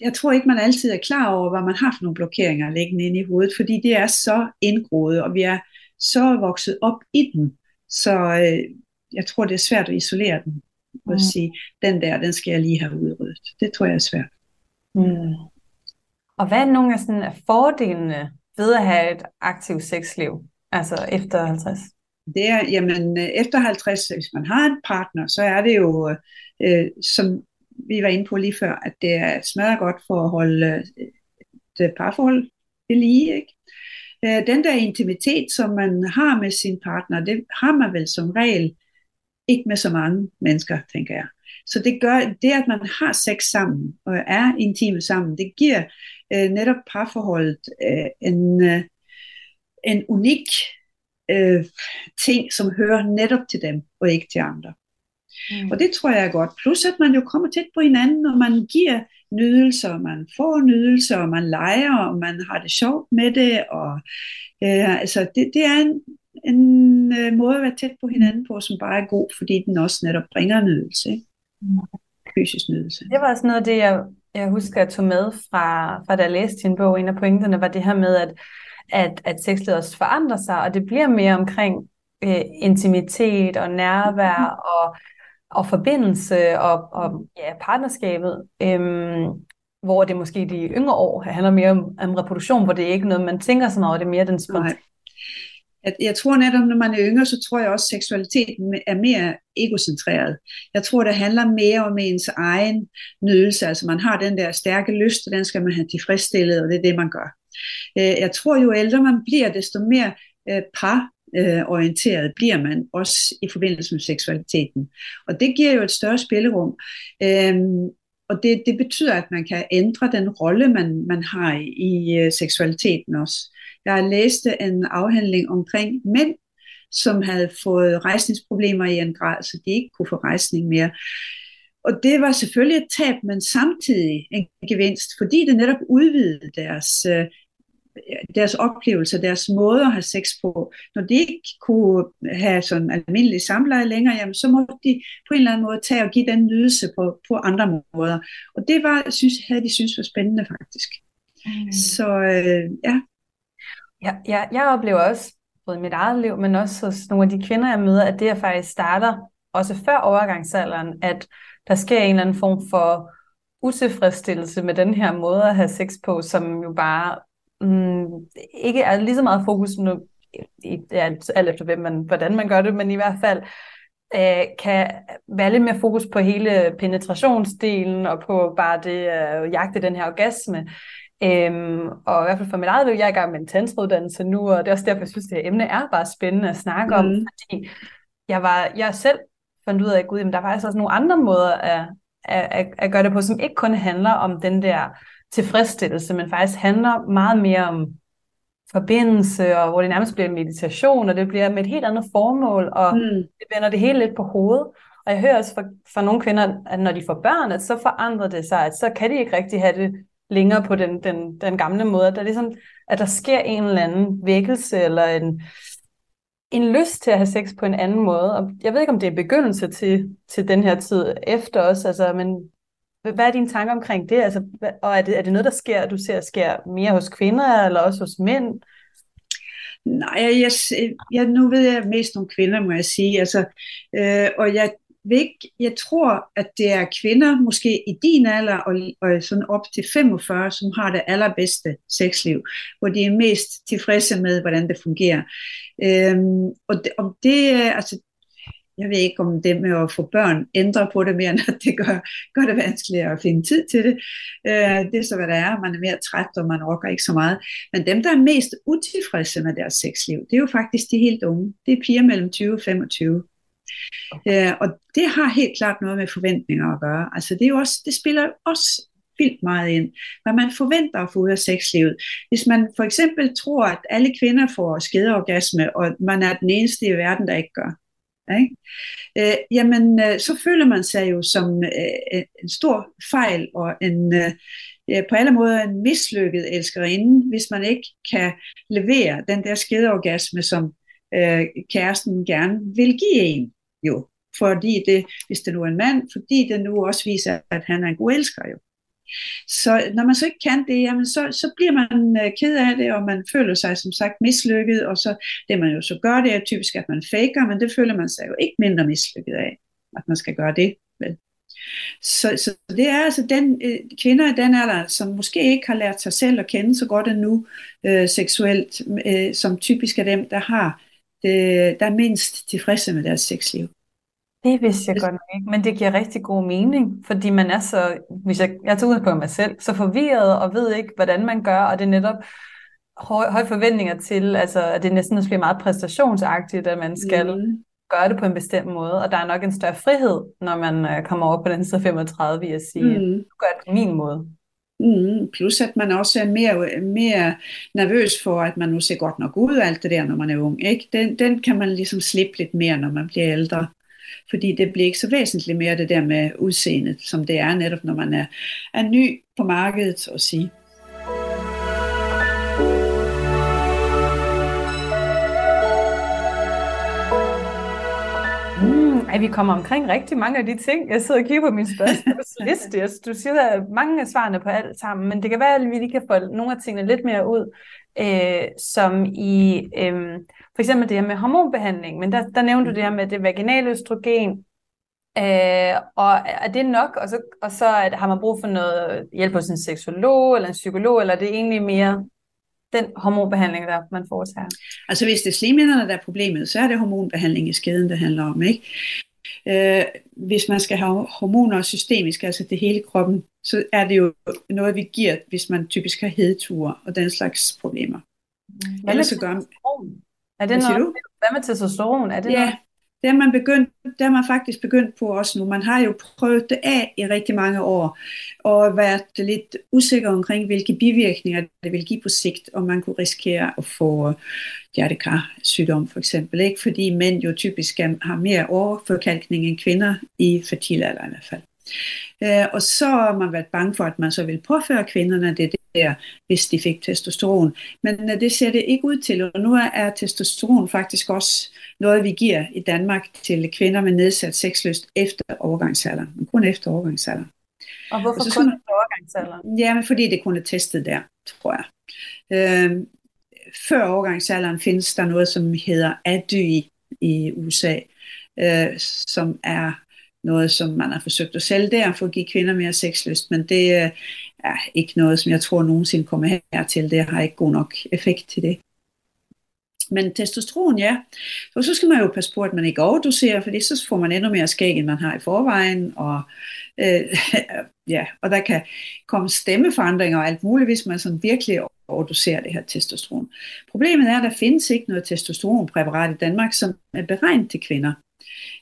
jeg tror ikke, man altid er klar over, hvad man har for nogle blokeringer liggende inde i hovedet, fordi det er så indgroet, og vi er så vokset op i den, så øh, jeg tror, det er svært at isolere den og mm. sige, den der, den skal jeg lige have udryddet. Det tror jeg er svært. Mm. Og hvad er nogle af, sådan, af fordelene ved at have et aktivt sexliv, altså efter 50? Det er, jamen, øh, efter 50, hvis man har en partner, så er det jo, øh, som vi var inde på lige før, at det er smadret godt for at holde øh, det parforhold ved lige, ikke? Øh, den der intimitet, som man har med sin partner, det har man vel som regel ikke med så mange mennesker, tænker jeg. Så det gør, det at man har sex sammen, og er intime sammen, det giver øh, netop parforholdet øh, en, øh, en unik øh, ting, som hører netop til dem, og ikke til andre. Mm. Og det tror jeg er godt. Plus at man jo kommer tæt på hinanden, og man giver nydelser, man får nydelser, og man leger, og man har det sjovt med det, og øh, altså det, det er en, en øh, måde at være tæt på hinanden på, som bare er god, fordi den også netop bringer nydelse. Ikke? Mm. Fysisk nydelse. Det var også noget af det, jeg, jeg husker at tog med fra, fra da jeg læste din bog. En af pointerne var det her med, at, at, at sexlivet også forandrer sig, og det bliver mere omkring øh, intimitet og nærvær og, og forbindelse og, og ja, partnerskabet, øhm, hvor det måske i de yngre år handler mere om, om reproduktion, hvor det er ikke noget, man tænker så meget, det er mere den spontane jeg, jeg tror netop, når man er yngre, så tror jeg også, at seksualiteten er mere egocentreret. Jeg tror, det handler mere om ens egen nydelse. Altså man har den der stærke lyst, og den skal man have tilfredsstillet, og det er det, man gør. Øh, jeg tror, jo ældre man bliver, desto mere øh, par orienteret bliver man, også i forbindelse med seksualiteten. Og det giver jo et større spillerum. Øh, og det, det betyder, at man kan ændre den rolle, man, man har i, i seksualiteten også. Jeg læste en afhandling omkring mænd, som havde fået rejsningsproblemer i en grad, så de ikke kunne få rejsning mere. Og det var selvfølgelig et tab, men samtidig en gevinst, fordi det netop udvidede deres, øh, deres oplevelser, deres måde at have sex på. Når de ikke kunne have sådan almindelig samleje længere, jamen, så måtte de på en eller anden måde tage og give den nydelse på, på andre måder. Og det var, synes, havde de synes var spændende faktisk. Mm. Så øh, ja, Ja, ja, jeg oplever også, både i mit eget liv, men også hos nogle af de kvinder, jeg møder, at det jeg faktisk starter, også før overgangsalderen, at der sker en eller anden form for utilfredsstillelse med den her måde at have sex på, som jo bare mm, ikke er lige så meget fokus nu, i, ja, alt efter hvem man, hvordan man gør det, men i hvert fald øh, kan være lidt mere fokus på hele penetrationsdelen og på bare det at øh, jagte den her orgasme, Øhm, og i hvert fald for mit eget liv, jeg er i gang med en tantrauddannelse nu, og det er også derfor, jeg synes, det her emne er bare spændende at snakke mm. om, fordi jeg, var, jeg selv fandt ud af, at gud, jamen, der er faktisk også nogle andre måder at, at, at, at gøre det på, som ikke kun handler om den der tilfredsstillelse, men faktisk handler meget mere om forbindelse, og hvor det nærmest bliver meditation, og det bliver med et helt andet formål, og mm. det vender det hele lidt på hovedet. Og jeg hører også fra, fra nogle kvinder, at når de får børn, at så forandrer det sig, at så kan de ikke rigtig have det længere på den, den, den gamle måde. Der ligesom, at der sker en eller anden vækkelse, eller en, en lyst til at have sex på en anden måde. Og jeg ved ikke, om det er begyndelse til, til den her tid efter os, altså, men hvad er dine tanker omkring det? Altså, og er det, er det noget, der sker, du ser sker mere hos kvinder, eller også hos mænd? Nej, jeg, jeg, nu ved jeg mest om kvinder, må jeg sige. Altså, øh, og jeg, jeg tror, at det er kvinder, måske i din alder og, og sådan op til 45, som har det allerbedste sexliv, hvor de er mest tilfredse med, hvordan det fungerer. Øhm, og, det, og det, øh, altså, jeg ved ikke, om det med at få børn ændrer på det mere, end at det gør, gør det vanskeligere at finde tid til det. Øh, det er så, hvad det er. Man er mere træt, og man rokker ikke så meget. Men dem, der er mest utilfredse med deres sexliv, det er jo faktisk de helt unge. Det er piger mellem 20 og 25. Øh, og det har helt klart noget med forventninger at gøre. Altså det, er jo også, det spiller også vildt meget ind, hvad man forventer at få ud af sexlivet. Hvis man for eksempel tror, at alle kvinder får skedeorgasme, og man er den eneste i verden, der ikke gør, ikke? Øh, jamen, øh, så føler man sig jo som øh, øh en stor fejl og en øh, øh, på alle måder en mislykket elskerinde, hvis man ikke kan levere den der skedeorgasme, som øh, kæresten gerne vil give en jo. Fordi det, hvis det nu er en mand, fordi det nu også viser, at han er en god elsker jo. Så når man så ikke kan det, jamen så, så bliver man øh, ked af det, og man føler sig som sagt mislykket, og så det man jo så gør, det er typisk, at man faker, men det føler man sig jo ikke mindre mislykket af, at man skal gøre det. Vel? Så, så det er altså den øh, kvinder i den alder, som måske ikke har lært sig selv at kende så godt endnu øh, seksuelt, øh, som typisk er dem, der har det, der er mindst tilfredse med deres sexliv. Det vidste jeg godt nok ikke, men det giver rigtig god mening, fordi man er så, hvis jeg, jeg tager på mig selv, så forvirret og ved ikke, hvordan man gør, og det er netop høje, høje forventninger til, altså at det næsten bliver meget præstationsagtigt, at man skal mm. gøre det på en bestemt måde, og der er nok en større frihed, når man uh, kommer over på den side 35, vil jeg sige, mm. gør det på min måde. Mm, plus at man også er mere, mere nervøs for, at man nu ser godt nok ud og alt det der, når man er ung. Ikke? Den, den kan man ligesom slippe lidt mere, når man bliver ældre. Fordi det bliver ikke så væsentligt mere det der med udseendet, som det er netop, når man er, er ny på markedet og sige. Ej, vi kommer omkring rigtig mange af de ting. Jeg sidder og kigger på min spørgsmålsliste. [laughs] Du siger, der er mange af svarene på alt sammen, men det kan være, at vi lige kan få nogle af tingene lidt mere ud. øh, som i øh, for eksempel det her med hormonbehandling, men der, der nævnte du det her med det vaginale østrogen, øh, og er det nok, og så, og så at, har man brug for noget hjælp hos en seksolog eller en psykolog, eller er det egentlig mere den hormonbehandling, der man foretager? Altså hvis det er slimhinderne, der er problemet, så er det hormonbehandling i skeden, det handler om. Ikke? Øh, hvis man skal have hormoner systemisk, altså det hele kroppen, så er det jo noget, vi giver, hvis man typisk har hedeture og den slags problemer. Hvad med så gør... Er det noget, hvad med testosteron? Er det ja, noget? Det er man begyndt, det er man faktisk begyndt på også nu. Man har jo prøvet det af i rigtig mange år, og været lidt usikker omkring, hvilke bivirkninger det vil give på sigt, om man kunne risikere at få hjertekarsygdom for eksempel, ikke? fordi mænd jo typisk har mere overforkalkning end kvinder i fertil alder i hvert fald. Øh, og så har man været bange for, at man så vil påføre kvinderne det der, hvis de fik testosteron. Men øh, det ser det ikke ud til, og nu er testosteron faktisk også noget, vi giver i Danmark til kvinder med nedsat sexlyst efter overgangsalderen, men kun efter overgangsalderen. Og hvorfor og så, kun efter overgangsalderen? Ja, men fordi det kun er testet der, tror jeg. Øh, før overgangsalderen findes der noget, som hedder ADY i USA, øh, som er noget, som man har forsøgt at sælge der, for at give kvinder mere sexlyst, men det øh, er ikke noget, som jeg tror nogensinde kommer hertil. Det har ikke god nok effekt til det. Men testosteron, ja. Og så skal man jo passe på, at man ikke overdoserer, fordi så får man endnu mere skæg, end man har i forvejen. Og, øh, [laughs] ja, og der kan komme stemmeforandringer og alt muligt, hvis man sådan virkelig overdoserer det her testosteron. Problemet er, at der findes ikke noget testosteronpræparat i Danmark, som er beregnet til kvinder.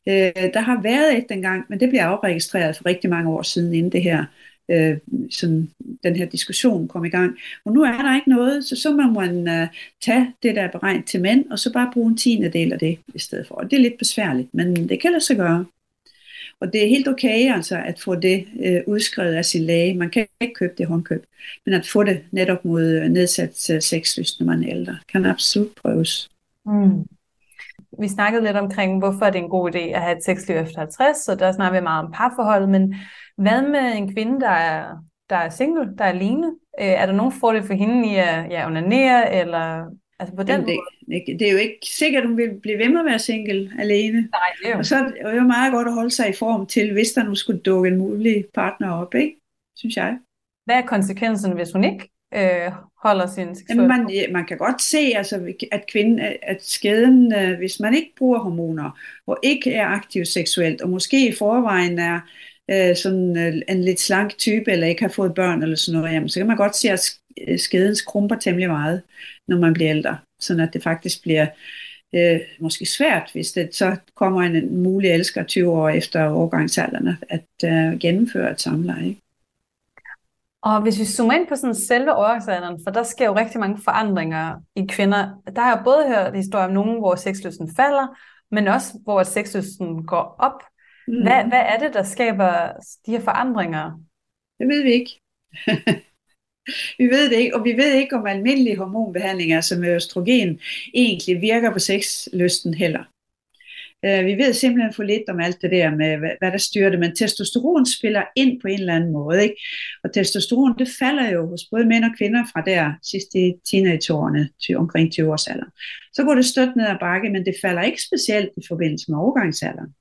Øh, der har været et dengang, men det bliver afregistreret for rigtig mange år siden, inden det her øh, sådan, den her diskussion kom i gang. Og nu er der ikke noget, så så må man øh, tage det, der er beregnet til mænd, og så bare bruge en tiende del af det i stedet for. Og det er lidt besværligt, men det kan lade sig gøre. Og det er helt okay altså at få det øh, udskrevet af sin læge. Man kan ikke købe det håndkøb, men at få det netop mod øh, nedsat øh, sexlyst, når man er ældre, kan absolut prøves. Mm vi snakkede lidt omkring, hvorfor er det en god idé at have et sexliv efter 50, så der snakker vi meget om parforholdet, men hvad med en kvinde, der er, der er single, der er alene? Øh, er der nogen fordel for hende i at ja, onanere, eller altså på den Jamen, det, det, det er jo ikke sikkert, at hun vil blive ved med at være single alene. Nej, det er jo. Og så er det jo meget godt at holde sig i form til, hvis der nu skulle dukke en mulig partner op, ikke? synes jeg. Hvad er konsekvensen, hvis hun ikke øh, holder sin seksuelle man, man kan godt se, altså, at, kvinden, at skeden, øh, hvis man ikke bruger hormoner, og ikke er aktiv seksuelt, og måske i forvejen er øh, sådan øh, en lidt slank type, eller ikke har fået børn eller sådan noget, jamen, så kan man godt se, at skeden skrumper temmelig meget, når man bliver ældre. Sådan at det faktisk bliver øh, måske svært, hvis det så kommer en, mulig elsker 20 år efter overgangsalderen, at øh, gennemføre et samleje. Ikke? Og hvis vi zoomer ind på sådan selve overgangsalderen, for der sker jo rigtig mange forandringer i kvinder. Der har jeg både hørt historier om nogen, hvor sexlysten falder, men også hvor sexlysten går op. Mm. Hvad, hvad er det, der skaber de her forandringer? Det ved vi ikke. [laughs] vi ved det ikke, og vi ved ikke, om almindelige hormonbehandlinger som østrogen egentlig virker på sexlysten heller. Øh, vi ved simpelthen for lidt om alt det der med, hvad, hvad der styrer det, men testosteron spiller ind på en eller anden måde. Ikke? Og testosteron, det falder jo hos både mænd og kvinder fra der sidst i teenageårene til omkring 20 års alder. Så går det stødt ned ad bakke, men det falder ikke specielt i forbindelse med overgangsalderen.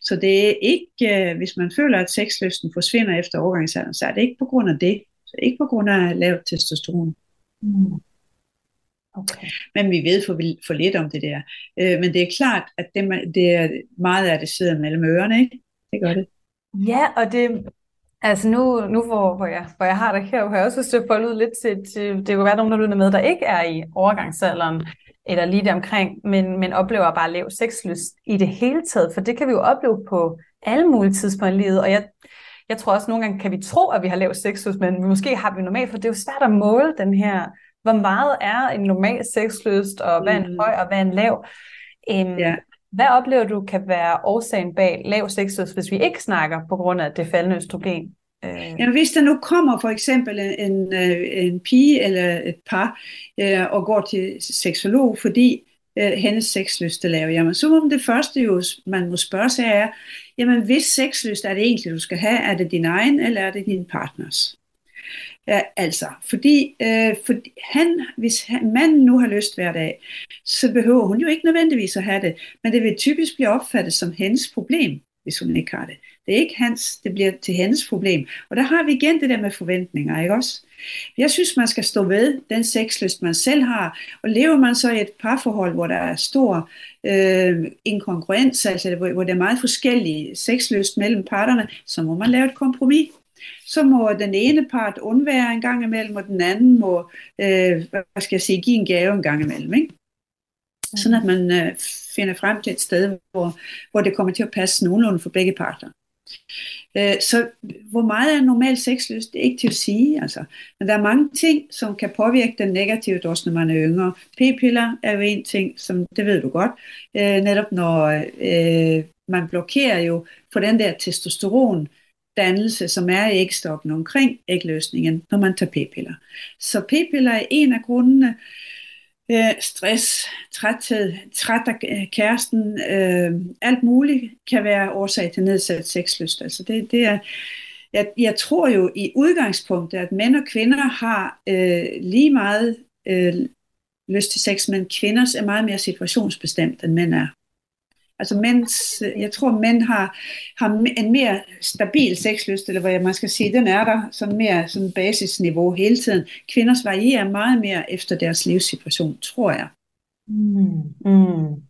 Så det er ikke, øh, hvis man føler, at sexlysten forsvinder efter overgangsalderen, så er det ikke på grund af det. Så ikke på grund af lavt testosteron. Mm. Okay. Men vi ved for, for lidt om det der. Øh, men det er klart, at det, det er, meget af det sidder mellem ørerne, ikke? Det gør det. Ja, og det, altså nu, nu hvor, hvor, jeg, hvor jeg har det her, har jeg også lyst til at folde ud lidt til, til, det kunne være nogen, der lytter med, der ikke er i overgangsalderen, eller lige der omkring, men, men oplever bare lav sexlyst i det hele taget, for det kan vi jo opleve på alle mulige tidspunkter i livet, og jeg, jeg tror også nogle gange kan vi tro, at vi har lav sexlyst, men måske har vi normalt, for det er jo svært at måle den her hvor meget er en normal sexlyst, og hvad er en mm. høj, og hvad er en lav? Um, ja. Hvad oplever du kan være årsagen bag lav sexlyst, hvis vi ikke snakker på grund af det faldende østrogen? Øh. Jamen, hvis der nu kommer for eksempel en, en, øh, en pige eller et par øh, og går til seksolog, fordi øh, hendes sexlyst er lav, jamen så må det første jo, man må spørge sig er, jamen hvis sexlyst er det egentlig, du skal have, er det din egen, eller er det din partners? Ja, altså, fordi, øh, fordi han, hvis han, manden nu har lyst hver dag, så behøver hun jo ikke nødvendigvis at have det, men det vil typisk blive opfattet som hendes problem, hvis hun ikke har det. Det er ikke hans, det bliver til hendes problem. Og der har vi igen det der med forventninger, ikke også? Jeg synes, man skal stå ved den sexlyst, man selv har. Og lever man så i et parforhold, hvor der er stor øh, inkongruens, altså hvor, hvor der er meget forskellige sexlyst mellem parterne, så må man lave et kompromis. Så må den ene part undvære en gang imellem, og den anden må, øh, hvad skal jeg sige, give en gave en gang imellem. Ikke? Sådan at man øh, finder frem til et sted, hvor, hvor det kommer til at passe nogenlunde for begge parter. Øh, så hvor meget er normal sexlyst? Det er ikke til at sige. Altså. Men der er mange ting, som kan påvirke den negativt, også når man er yngre. P-piller er jo en ting, som det ved du godt. Øh, netop når øh, man blokerer jo for den der testosteron, dannelse, som er i ægstokken omkring ægløsningen, når man tager p-piller. Så p-piller er en af grundene øh, stress, træthed, træt af kæresten, øh, alt muligt kan være årsag til nedsat sexlyst. Altså det, det er, jeg, jeg tror jo i udgangspunktet, at mænd og kvinder har øh, lige meget øh, lyst til sex, men kvinders er meget mere situationsbestemt, end mænd er. Altså mænds, øh, jeg tror, mænd har, har en mere stabil sexlyst, eller hvad man skal sige, den er der sådan mere sådan basisniveau hele tiden. Kvinders varierer meget mere efter deres livssituation, tror jeg. Mm, mm.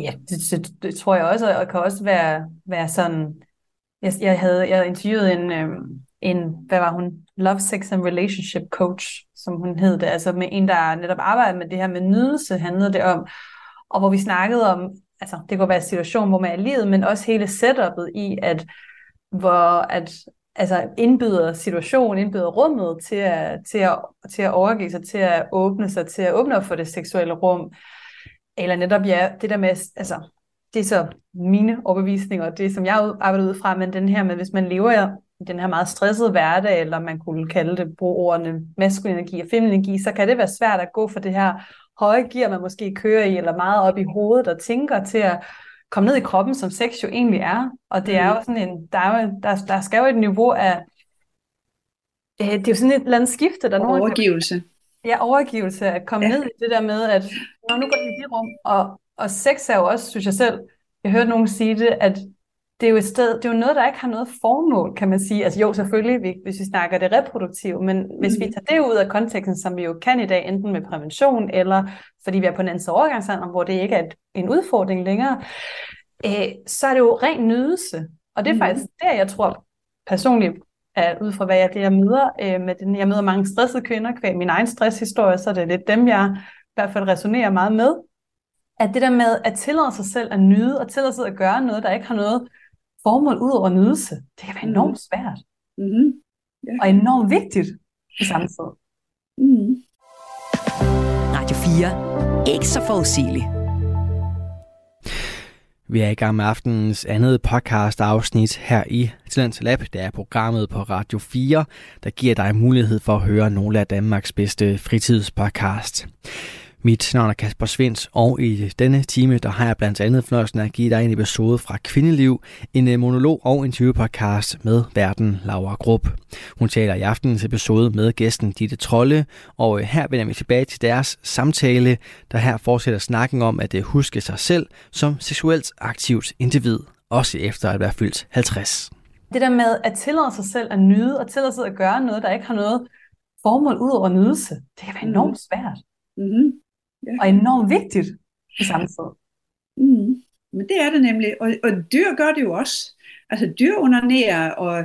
Ja, det, det, det tror jeg også, og kan også være, være sådan, jeg, jeg havde jeg interviewet en, øhm, en, hvad var hun, Love, Sex and Relationship Coach, som hun hed det, altså med en, der netop arbejder med det her med nydelse, handlede det om, og hvor vi snakkede om, altså det kunne være situationen, hvor man er i livet, men også hele setupet i, at hvor at altså indbyder situationen, indbyder rummet til at, til, at, til at overgive sig, til at åbne sig, til at åbne op for det seksuelle rum. Eller netop, ja, det der med, altså, det er så mine overbevisninger, det som jeg arbejder ud fra, men den her med, hvis man lever i den her meget stressede hverdag, eller man kunne kalde det, bruge ordene maskulin energi og feminin energi, så kan det være svært at gå for det her høje gear, man måske kører i, eller meget op i hovedet og tænker til at komme ned i kroppen, som sex jo egentlig er. Og det er jo mm. sådan en, der, er jo, der, der skal jo et niveau af, øh, det er jo sådan et eller andet skifte. Der overgivelse. Kan, ja, overgivelse. At komme ja. ned i det der med, at når nu går i det rum, og, og sex er jo også, synes jeg selv, jeg hørte nogen sige det, at det er jo et sted, det er jo noget, der ikke har noget formål, kan man sige. Altså jo, selvfølgelig, hvis vi snakker det reproduktive, men mm. hvis vi mm. tager det ud af konteksten, som vi jo kan i dag, enten med prævention, eller fordi vi er på en anden overgangsalder, hvor det ikke er en udfordring længere, øh, så er det jo ren nydelse. Og det er mm. faktisk der, jeg tror personligt, at ud fra hvad jeg, det, jeg møder, øh, med den, jeg møder mange stressede kvinder, kvæl min egen stresshistorie, så er det lidt dem, jeg i hvert fald resonerer meget med, at det der med at tillade sig selv at nyde, og tillade sig at gøre noget, der ikke har noget formål ud over nydelse, det kan være mm. enormt svært. Mm-hmm. Yeah. Og enormt vigtigt i samme tid. Mm. Radio 4. Ikke så forudsigeligt. Vi er i gang med aftenens andet podcast afsnit her i Talents Lab. Det er programmet på Radio 4, der giver dig mulighed for at høre nogle af Danmarks bedste fritidspodcast. Mit navn er Kasper Svens, og i denne time der har jeg blandt andet fornøjelsen at give dig en episode fra Kvindeliv, en øh, monolog og interviewpodcast med verden Laura Grupp. Hun taler i aftenens episode med gæsten Ditte Trolle, og øh, her vender vi tilbage til deres samtale, der her fortsætter snakken om at øh, huske sig selv som seksuelt aktivt individ, også efter at være fyldt 50. Det der med at tillade sig selv at nyde, og tillade sig at gøre noget, der ikke har noget formål ud over nydelse, det kan være enormt svært. Mm-hmm. Ja. Og enormt vigtigt i tid. Mm. Men det er det nemlig. Og, og dyr gør det jo også. Altså dyr onanerer, og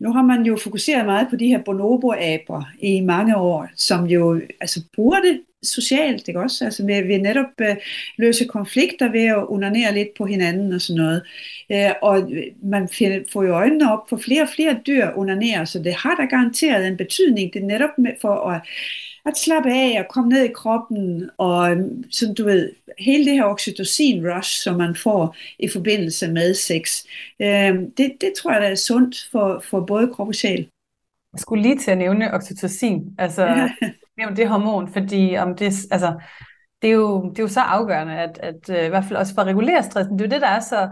nu har man jo fokuseret meget på de her bonobo-aber i mange år, som jo altså, bruger det socialt, ikke også? Altså ved, ved netop uh, løse konflikter ved at onanere lidt på hinanden og sådan noget. Uh, og man finder, får jo øjnene op for flere og flere dyr onanerer, så det har da garanteret en betydning. Det er netop med, for at at slappe af og komme ned i kroppen, og sådan du ved, hele det her oxytocin-rush, som man får i forbindelse med sex, øh, det, det tror jeg, der er sundt for, for både krop og sjæl. Jeg skulle lige til at nævne oxytocin, altså ja. nævne det hormon, fordi om det, altså, det, er jo, det er jo så afgørende, at, at uh, i hvert fald også for at regulere stressen, det er jo det, der er så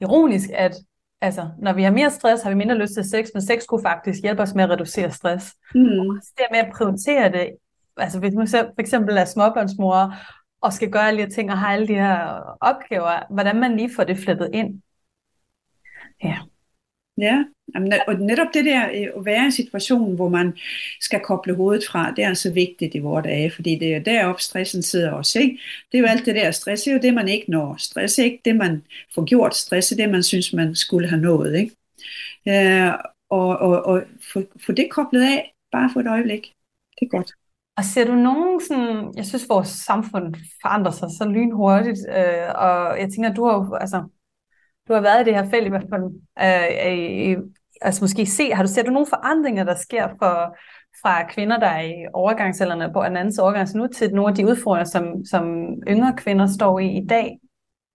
ironisk, at altså, når vi har mere stress, har vi mindre lyst til sex, men sex kunne faktisk hjælpe os med at reducere stress. Mm. Og det med at prioritere det, altså hvis man for eksempel er småbørnsmor, og skal gøre alle de her ting, og har alle de her opgaver, hvordan man lige får det flettet ind. Ja. Ja, og netop det der øh, at være i en situation, hvor man skal koble hovedet fra, det er altså vigtigt i vores dage, fordi det er deroppe stressen sidder også, ikke? Det er jo alt det der, stress er jo det, man ikke når. Stress er ikke det, man får gjort, stress er det, man synes, man skulle have nået, ikke? Øh, og og, og få, få det koblet af, bare for et øjeblik, det er godt. Og ser du nogen sådan, jeg synes vores samfund forandrer sig så lynhurtigt, øh, og jeg tænker, du har jo, altså, du har været i det her felt i hvert fald, øh, i, altså måske se, har du set du nogle forandringer, der sker for, fra kvinder, der er i overgangsalderen på en andens overgangs nu, til nogle af de udfordringer, som, som yngre kvinder står i i dag?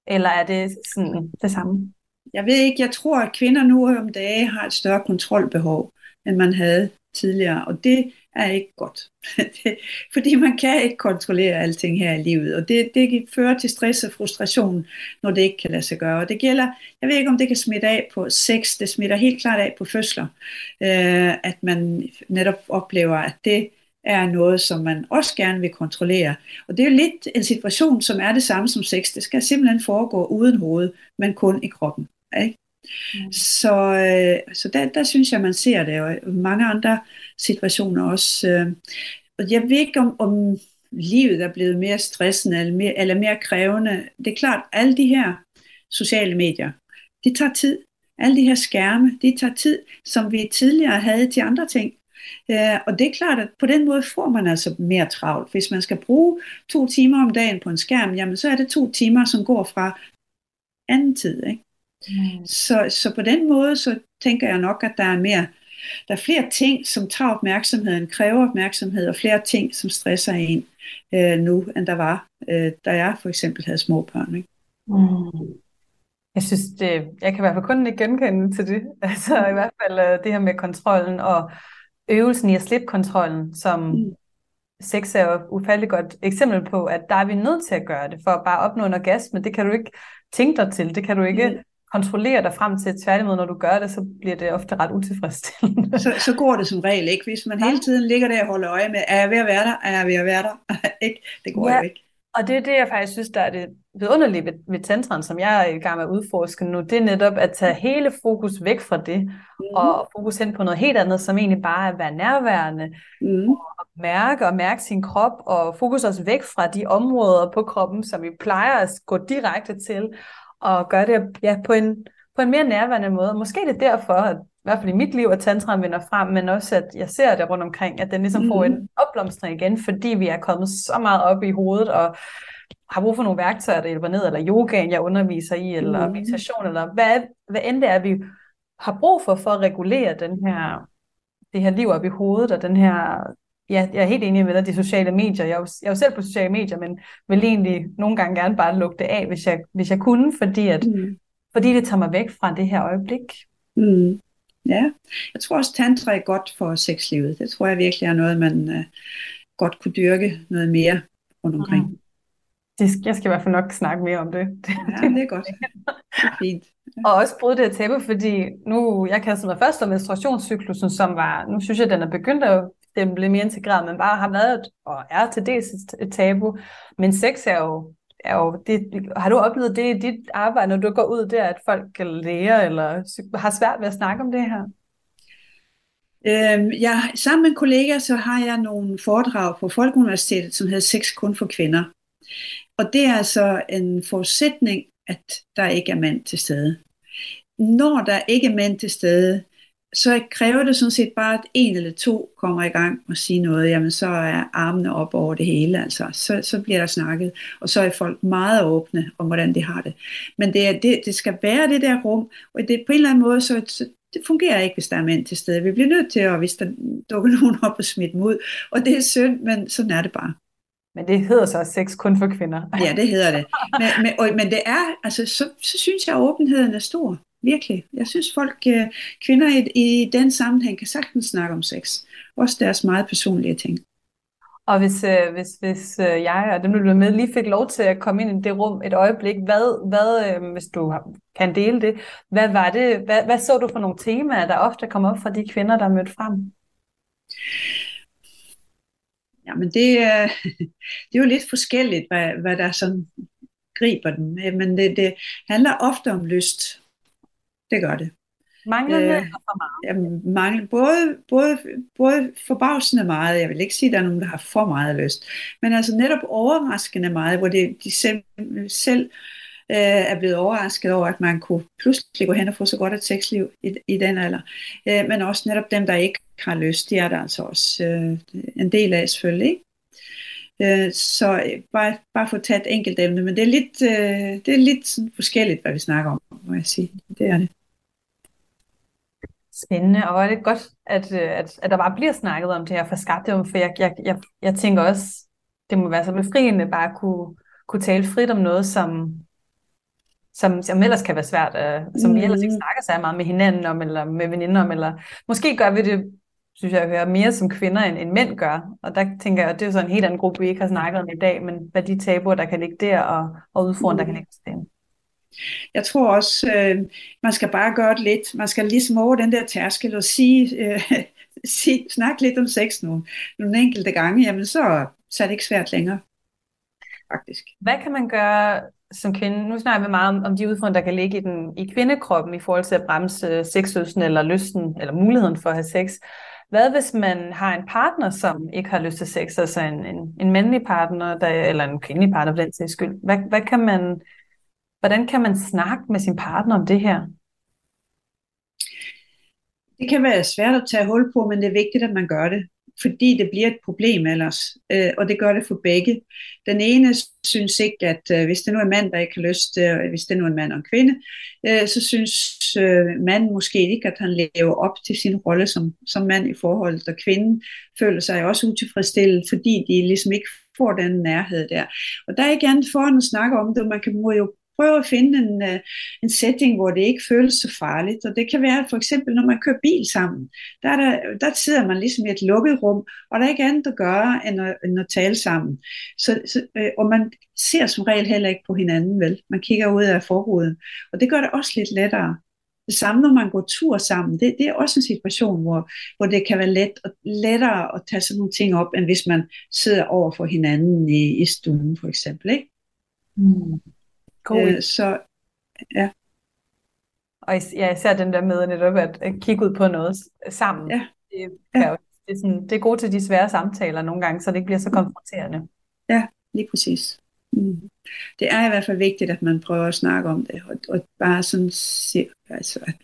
Eller er det sådan det samme? Jeg ved ikke, jeg tror, at kvinder nu om dagen har et større kontrolbehov, end man havde tidligere, og det er ikke godt. [laughs] Fordi man kan ikke kontrollere alting her i livet, og det, det fører til stress og frustration, når det ikke kan lade sig gøre. Og det gælder, jeg ved ikke om det kan smitte af på sex, det smitter helt klart af på fødsler, øh, at man netop oplever, at det er noget, som man også gerne vil kontrollere. Og det er jo lidt en situation, som er det samme som sex. Det skal simpelthen foregå uden hoved, men kun i kroppen. Ikke? Mm. Så, øh, så der, der synes jeg, man ser det, og mange andre situationer også. Øh, og jeg ved ikke, om, om livet er blevet mere stressende eller mere, eller mere krævende. Det er klart, alle de her sociale medier, det tager tid. Alle de her skærme, det tager tid, som vi tidligere havde til andre ting. Uh, og det er klart, at på den måde får man altså mere travlt. Hvis man skal bruge to timer om dagen på en skærm, jamen så er det to timer, som går fra anden tid. Ikke? Mm. Så, så på den måde, så tænker jeg nok, at der er mere, der er flere ting, som tager opmærksomheden, kræver opmærksomhed, og flere ting, som stresser en øh, nu, end der var, øh, da jeg for eksempel havde små børn. Ikke? Mm. Jeg synes, det, jeg kan i hvert fald kun ikke genkende til det. [laughs] Altså i hvert fald øh, det her med kontrollen og øvelsen i at slippe kontrollen, som mm. sex er jo ufatteligt godt eksempel på, at der er vi nødt til at gøre det, for at bare opnå en orgasme. Det kan du ikke tænke dig til, det kan du ikke mm kontrollere dig frem til. Tværtimod, når du gør det, så bliver det ofte ret utilfredsstillende. [laughs] Så, så går det som regel ikke. Hvis man hele tiden ligger der og holder øje med, er jeg ved at være der? Er jeg ved at være der? [laughs] ikke? Det går ja. jo ikke. Og det er det, jeg faktisk synes, der er det vidunderlige ved, ved tantren, som jeg er i gang med at udforske nu, det er netop at tage hele fokus væk fra det, mm. og fokus hen på noget helt andet, som egentlig bare er at være nærværende, mm. og mærke og mærke sin krop, og fokus også væk fra de områder på kroppen, som vi plejer at gå direkte til, og gøre det ja, på, en, på en mere nærværende måde. Måske det er derfor, at i hvert fald i mit liv, at tantraen vinder frem, men også at jeg ser det rundt omkring, at den ligesom får en mm. opblomstring igen, fordi vi er kommet så meget op i hovedet, og har brug for nogle værktøjer, der hjælper ned, eller yogaen, jeg underviser i, eller mm. meditation, eller hvad, hvad end det er, vi har brug for, for at regulere den her, det her liv op i hovedet, og den her ja, jeg er helt enig med dig, de sociale medier. Jeg er, jo, jeg er jo selv på sociale medier, men vil egentlig nogle gange gerne bare lukke det af, hvis jeg, hvis jeg kunne, fordi, at, mm. fordi det tager mig væk fra det her øjeblik. Mm. Ja, jeg tror også, tantra er godt for sexlivet. Det tror jeg virkelig er noget, man uh, godt kunne dyrke noget mere rundt omkring. Mm. Det, jeg skal i hvert fald nok snakke mere om det. Ja, det er godt. Det er fint. Og også bryde det tabu, fordi nu, jeg kastede mig først om menstruationscyklusen, som var, nu synes jeg, den er begyndt at den blev mere integreret, men bare har været og er til dels et tabu. Men sex er jo, er jo det, har du oplevet det i dit arbejde, når du går ud der, at folk lærer eller har svært ved at snakke om det her? Øhm, jeg, sammen med en kollega, så har jeg nogle foredrag på Folkeuniversitetet, som hedder Sex kun for kvinder. Og det er altså en forudsætning, at der ikke er mænd til stede. Når der ikke er mænd til stede, så kræver det sådan set bare, at en eller to kommer i gang og siger noget, jamen så er armene op over det hele, altså. så, så bliver der snakket, og så er folk meget åbne om, hvordan de har det. Men det, er, det, det skal være det der rum, og det på en eller anden måde, så, så det fungerer ikke, hvis der er mænd til stede. Vi bliver nødt til, at hvis der dukker [laughs] nogen op og smitte dem ud, og det er synd, men sådan er det bare. Men det hedder så sex kun for kvinder. ja, det hedder det. Men, men, og, men det er, altså, så, så synes jeg, at åbenheden er stor. Virkelig. Jeg synes folk, øh, kvinder i, i den sammenhæng kan sagtens snakke om sex. Også deres meget personlige ting. Og hvis, øh, hvis, hvis øh, jeg og dem, der med, lige fik lov til at komme ind i det rum et øjeblik, hvad, hvad hvis du kan dele det. Hvad var det, hvad, hvad så du for nogle temaer, der ofte kom op fra de kvinder, der mødte frem? Jamen det, er, [laughs] det er jo lidt forskelligt, hvad, hvad der sådan griber dem. Men det, det handler ofte om lyst. Det gør det. Mangler øh, for meget? Mangel, både, både, både forbavsende meget, jeg vil ikke sige, at der er nogen, der har for meget lyst, men altså netop overraskende meget, hvor det, de selv, selv øh, er blevet overrasket over, at man kunne pludselig gå hen og få så godt et sexliv i, i den alder. Øh, men også netop dem, der ikke har lyst, de er der altså også øh, en del af selvfølgelig. Ikke? Øh, så øh, bare, bare for at tage et enkelt emne, men det er lidt, øh, det er lidt sådan forskelligt, hvad vi snakker om, må jeg sige. Det er det. Spændende, og hvor er det godt, at, øh, at, at der bare bliver snakket om det her for skabte for jeg, jeg, jeg, jeg tænker også, det må være så befriende bare at kunne, kunne tale frit om noget, som, som, som ellers kan være svært, uh, som mm. vi ellers ikke mm. snakker så meget med hinanden om, eller med veninder om, eller måske gør vi det, synes jeg, hører mere som kvinder, end, end mænd gør. Og der tænker jeg, at det er så en helt anden gruppe, vi ikke har snakket om i dag, men hvad de tabuer, der kan ligge der, og, og udfordringer, mm. der kan ligge til dem. Jeg tror også, øh, man skal bare gøre det lidt. Man skal ligesom over den der tærskel og sige, øh, [laughs] sige snak lidt om sex nu. Nogle enkelte gange, jamen så, så er det ikke svært længere. Faktisk. Hvad kan man gøre som kvinde? Nu snakker vi meget om, om de udfordringer, der kan ligge i, den, i kvindekroppen i forhold til at bremse sexlysten eller lysten, eller muligheden for at have sex. Hvad hvis man har en partner, som ikke har lyst til sex, altså en, en, en mandlig partner, der, eller en kvindelig partner for den sags skyld? Hvad, hvad kan man Hvordan kan man snakke med sin partner om det her? Det kan være svært at tage hul på, men det er vigtigt, at man gør det, fordi det bliver et problem ellers, øh, og det gør det for begge. Den ene synes ikke, at øh, hvis det nu er en mand, der ikke har lyst, øh, hvis det nu er en mand og en kvinde, øh, så synes øh, manden måske ikke, at han lever op til sin rolle som, som mand i forholdet, og kvinden føler sig også utilfredsstillet, fordi de ligesom ikke får den nærhed der. Og der er ikke andet for at snakke om det, man kan jo prøve at finde en, øh, en setting, hvor det ikke føles så farligt. Og det kan være for eksempel, når man kører bil sammen. Der, der, der sidder man ligesom i et lukket rum, og der er ikke andet at gøre, end at, end at tale sammen. Så, så, øh, og man ser som regel heller ikke på hinanden, vel? Man kigger ud af forruden. Og det gør det også lidt lettere. Det samme, når man går tur sammen, det, det er også en situation, hvor, hvor det kan være let og lettere at tage sådan nogle ting op, end hvis man sidder over for hinanden i, i stuen, for eksempel. Ikke? Mm. God. Øh, så ja. Og ja, især den der med netop at, at kigge ud på noget sammen. Ja. Det, kan ja. jo, det, er sådan, det er godt til de svære samtaler nogle gange, så det ikke bliver så konfronterende. Ja, lige præcis. Mm. Det er i hvert fald vigtigt, at man prøver at snakke om det, og, og bare sådan se, altså, at,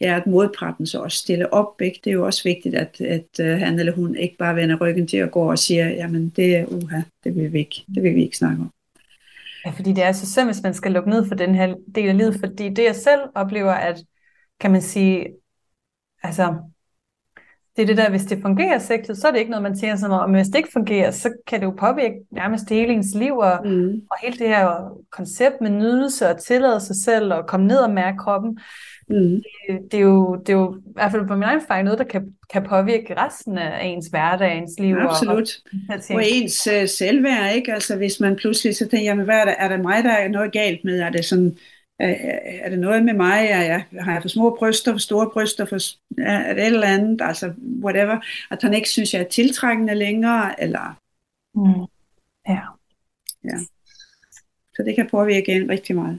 ja, at modparten så også stille op. Ikke? Det er jo også vigtigt, at, at uh, han eller hun ikke bare vender ryggen til at gå og siger, jamen det er uha, det vil vi ikke, det vil vi ikke snakke om. Ja, fordi det er så synd, hvis man skal lukke ned for den her del af livet, fordi det jeg selv oplever, at kan man sige, altså, det er det der, hvis det fungerer sexet, så er det ikke noget, man tænker noget, men hvis det ikke fungerer, så kan det jo påvirke nærmest hele ens liv, og, mm. og hele det her koncept med nydelse og tillade sig selv, og komme ned og mærke kroppen. Mm. Det, det, er jo, det er jo i hvert fald på min egen fejl noget, der kan, kan påvirke resten af ens hverdag, ens liv. Absolut. Og, og, og ens uh, selvværd, ikke? Altså hvis man pludselig så tænker, jamen hvad er der, er der mig, der er noget galt med? Er det sådan, er, er det noget med mig? Er jeg, har jeg for små bryster, for store bryster, for, er det et eller andet? Altså whatever. At han ikke synes, jeg er tiltrækkende længere, eller... Mm. Ja. Ja. Så det kan påvirke en rigtig meget.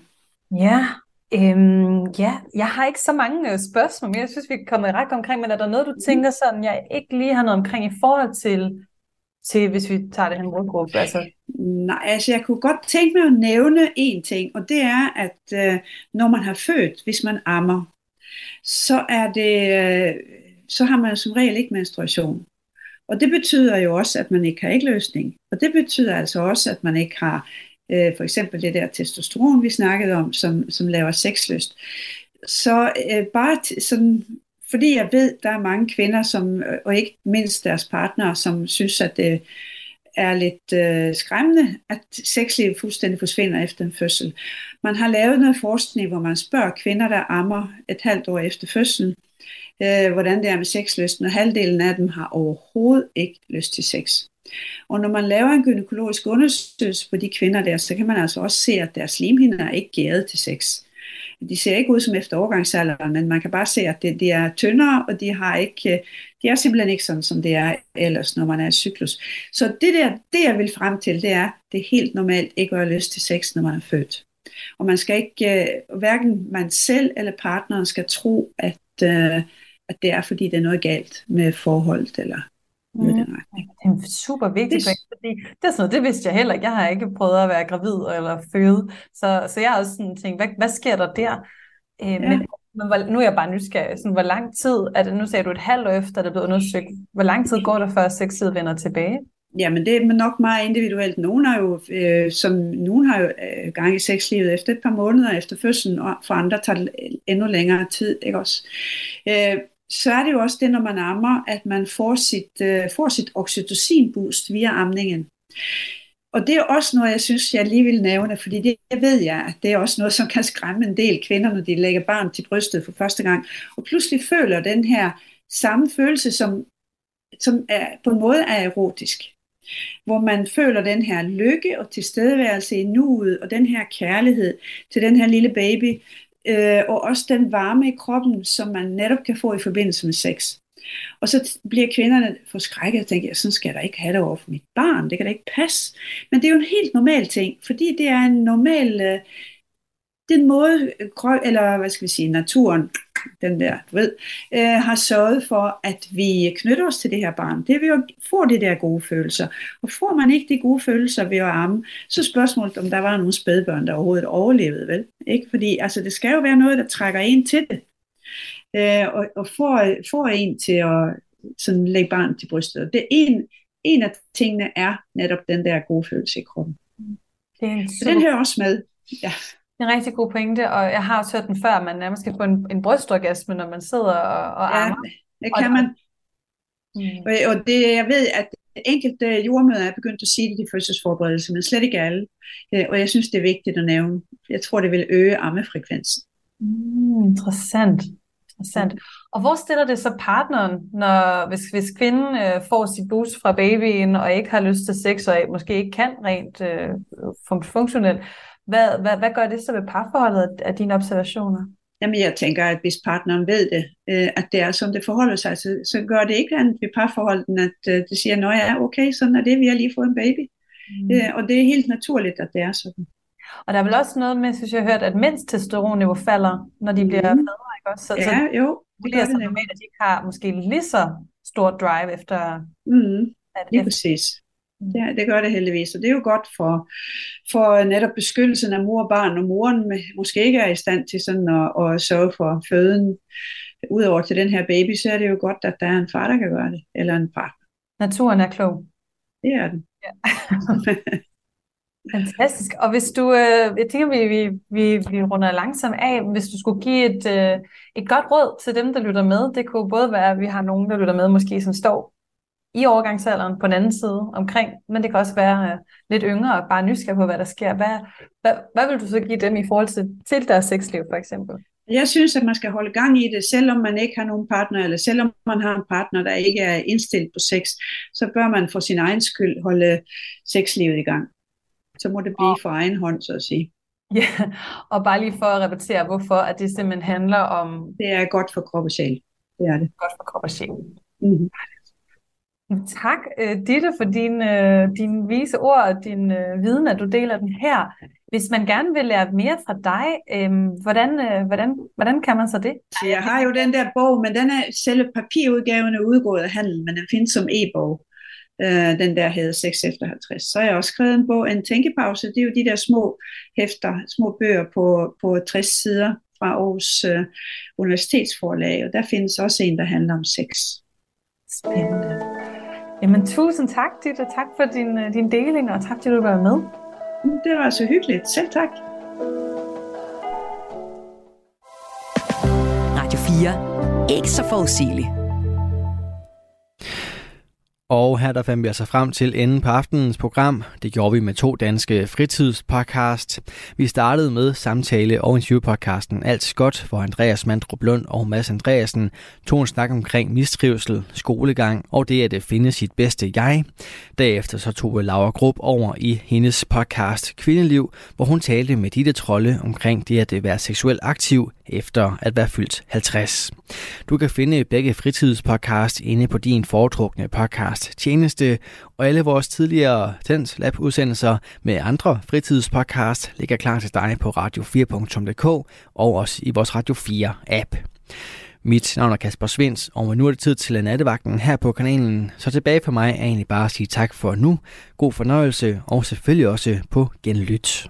Ja, Øhm, ja, jeg har ikke så mange øh, spørgsmål, men jeg synes, vi er kommet ret omkring, men er der noget, du mm. tænker sådan, jeg ikke lige har noget omkring i forhold til, til hvis vi tager det her målgruppe? Altså? Nej, altså jeg kunne godt tænke mig at nævne en ting, og det er, at øh, når man har født, hvis man ammer, så er det, øh, så har man som regel ikke menstruation. Og det betyder jo også, at man ikke har ikke løsning. Og det betyder altså også, at man ikke har øh, for eksempel det der testosteron, vi snakkede om, som, som laver sexlyst. Så øh, bare sådan, fordi jeg ved, der er mange kvinder, som, øh, og ikke mindst deres partnere, som synes, at det er lidt øh, skræmmende, at sexlivet fuldstændig forsvinder efter en fødsel. Man har lavet noget forskning, hvor man spørger kvinder, der ammer et halvt år efter fødslen, øh, hvordan det er med sexlysten, og halvdelen af dem har overhovedet ikke lyst til sex. Og når man laver en gynækologisk undersøgelse på de kvinder der, så kan man altså også se, at deres slimhinder er ikke gæret til sex. de ser ikke ud som efter overgangsalderen, men man kan bare se, at det, de er tyndere, og de har ikke, de er simpelthen ikke sådan, som det er ellers, når man er i cyklus. Så det der, det jeg vil frem til, det er, det er helt normalt ikke at have lyst til sex, når man er født. Og man skal ikke, øh, hverken man selv eller partneren skal tro, at, øh, at det er, fordi der er noget galt med forholdet, eller Mm. Det er en super vigtig det... fordi det er sådan noget, det vidste jeg heller ikke. Jeg har ikke prøvet at være gravid eller føde, så, så jeg har også sådan tænkt, hvad, hvad sker der der? Øh, ja. Men, men hvor, nu er jeg bare nysgerrig, sådan, hvor lang tid, er det, nu sagde du et halvt år efter, det blevet undersøgt, hvor lang tid går der før sexet vender tilbage? Jamen det er nok meget individuelt. Nogen har jo, øh, som, nogen har jo øh, gang i sexlivet efter et par måneder efter fødslen, og for andre tager det endnu længere tid. Ikke også? Øh, så er det jo også det, når man ammer, at man får sit, øh, får sit oxytocin-boost via amningen. Og det er også noget, jeg synes, jeg lige vil nævne, fordi det jeg ved jeg, at det er også noget, som kan skræmme en del kvinder, når de lægger barn til brystet for første gang, og pludselig føler den her samme følelse, som, som er, på en måde er erotisk. Hvor man føler den her lykke og tilstedeværelse i nuet, og den her kærlighed til den her lille baby, øh, og også den varme i kroppen, som man netop kan få i forbindelse med sex. Og så bliver kvinderne forskrækket og tænker, sådan skal jeg da ikke have det over for mit barn, det kan da ikke passe. Men det er jo en helt normal ting, fordi det er en normal, øh, den måde, eller hvad skal vi sige, naturen den der, du ved, øh, har sørget for, at vi knytter os til det her barn. Det vil jo få de der gode følelser. Og får man ikke de gode følelser ved at amme, så spørgsmålet, om der var nogle spædbørn, der overhovedet overlevede, vel? Ikke? Fordi altså, det skal jo være noget, der trækker en til det. Øh, og, og får, får en til at sådan lægge barn til brystet. Og det er en, en af tingene er netop den der gode følelse i kroppen. Det er så den hører også med. Ja. En rigtig god pointe, og jeg har også hørt den før, man nærmest kan få en, en brystorgasme, når man sidder og, og ja, armer. det kan man. Mm. Og, og det, jeg ved, at enkelte jordmøder er begyndt at sige det i fødselsforberedelse, men slet ikke alle. Øh, og jeg synes, det er vigtigt at nævne. Jeg tror, det vil øge ammefrekvensen. Mm, interessant. interessant. Og hvor stiller det så partneren, når, hvis, hvis kvinden øh, får sit boost fra babyen, og ikke har lyst til sex, og måske ikke kan rent øh, funktionelt, hvad, hvad, hvad gør det så ved parforholdet af dine observationer? Jamen jeg tænker, at hvis partneren ved det, øh, at det er som det forholder sig, så, så gør det ikke andet ved parforholdet, at øh, det siger, at ja, okay, sådan er det, vi har lige fået en baby. Mm. Øh, og det er helt naturligt, at det er sådan. Og der er vel også noget med, synes jeg har hørt, at mænds testosteronniveau falder, når de bliver mm. fædre, ikke også? Så, ja, så jo. Det bliver så normalt, at de ikke har måske lige så stor drive efter... Mm. At, lige efter, præcis. Det, det gør det heldigvis, og det er jo godt for, for netop beskyttelsen af mor og barn, når moren måske ikke er i stand til sådan at, at sørge for føden. Udover til den her baby, så er det jo godt, at der er en far, der kan gøre det, eller en partner. Naturen er klog. Det er den. Ja. [laughs] Fantastisk. Og hvis du, øh, jeg tænker, vi, vi, vi, vi runder langsomt af, hvis du skulle give et, øh, et godt råd til dem, der lytter med, det kunne både være, at vi har nogen, der lytter med, måske som står i overgangsalderen på den anden side omkring, men det kan også være uh, lidt yngre og bare nysgerrig på, hvad der sker. Hvad, hvad, hvad vil du så give dem i forhold til, til deres sexliv for eksempel? Jeg synes, at man skal holde gang i det, selvom man ikke har nogen partner, eller selvom man har en partner, der ikke er indstillet på sex, så bør man for sin egen skyld holde sexlivet i gang. Så må det blive for egen hånd, så at sige. Ja, og bare lige for at repetere, hvorfor at det simpelthen handler om... Det er godt for krop og sjæl. Det er det. Godt for krop og sjæl. Mm-hmm. Tak, øh, Ditte, for din, øh, din vise ord og din øh, viden, at du deler den her. Hvis man gerne vil lære mere fra dig, hvordan, hvordan, hvordan kan man så det? Jeg har jo den der bog, men den er selve papirudgaven er udgået af handel, men den findes som e-bog. Den der hedder 6 efter 50. Så har jeg også skrevet en bog, en tænkepause. Det er jo de der små hæfter, små bøger på, på 60 sider fra Aarhus Universitetsforlag, og der findes også en, der handler om sex. Spændende. Jamen tusind tak, Ditte. Tak for din, øh, din deling, og tak, fordi du var med. Det var så hyggeligt. Selv tak. Radio 4. Ikke så forudsigeligt. Og her der fandt vi altså frem til enden på aftenens program. Det gjorde vi med to danske fritidspodcast. Vi startede med samtale- og interviewpodcasten Alt Godt, hvor Andreas Mandrup Lund og Mads Andreasen tog en snak omkring mistrivsel, skolegang og det at finde sit bedste jeg. Derefter så tog Laura Grupp over i hendes podcast Kvindeliv, hvor hun talte med Ditte Trolle omkring det at være seksuelt aktiv efter at være fyldt 50. Du kan finde begge fritidspodcast inde på din foretrukne podcast tjeneste, og alle vores tidligere Tens Lab udsendelser med andre fritidspodcast ligger klar til dig på radio4.dk og også i vores Radio 4 app. Mit navn er Kasper Svens, og nu er det tid til nattevagten her på kanalen. Så tilbage for mig er egentlig bare at sige tak for nu. God fornøjelse, og selvfølgelig også på genlyt.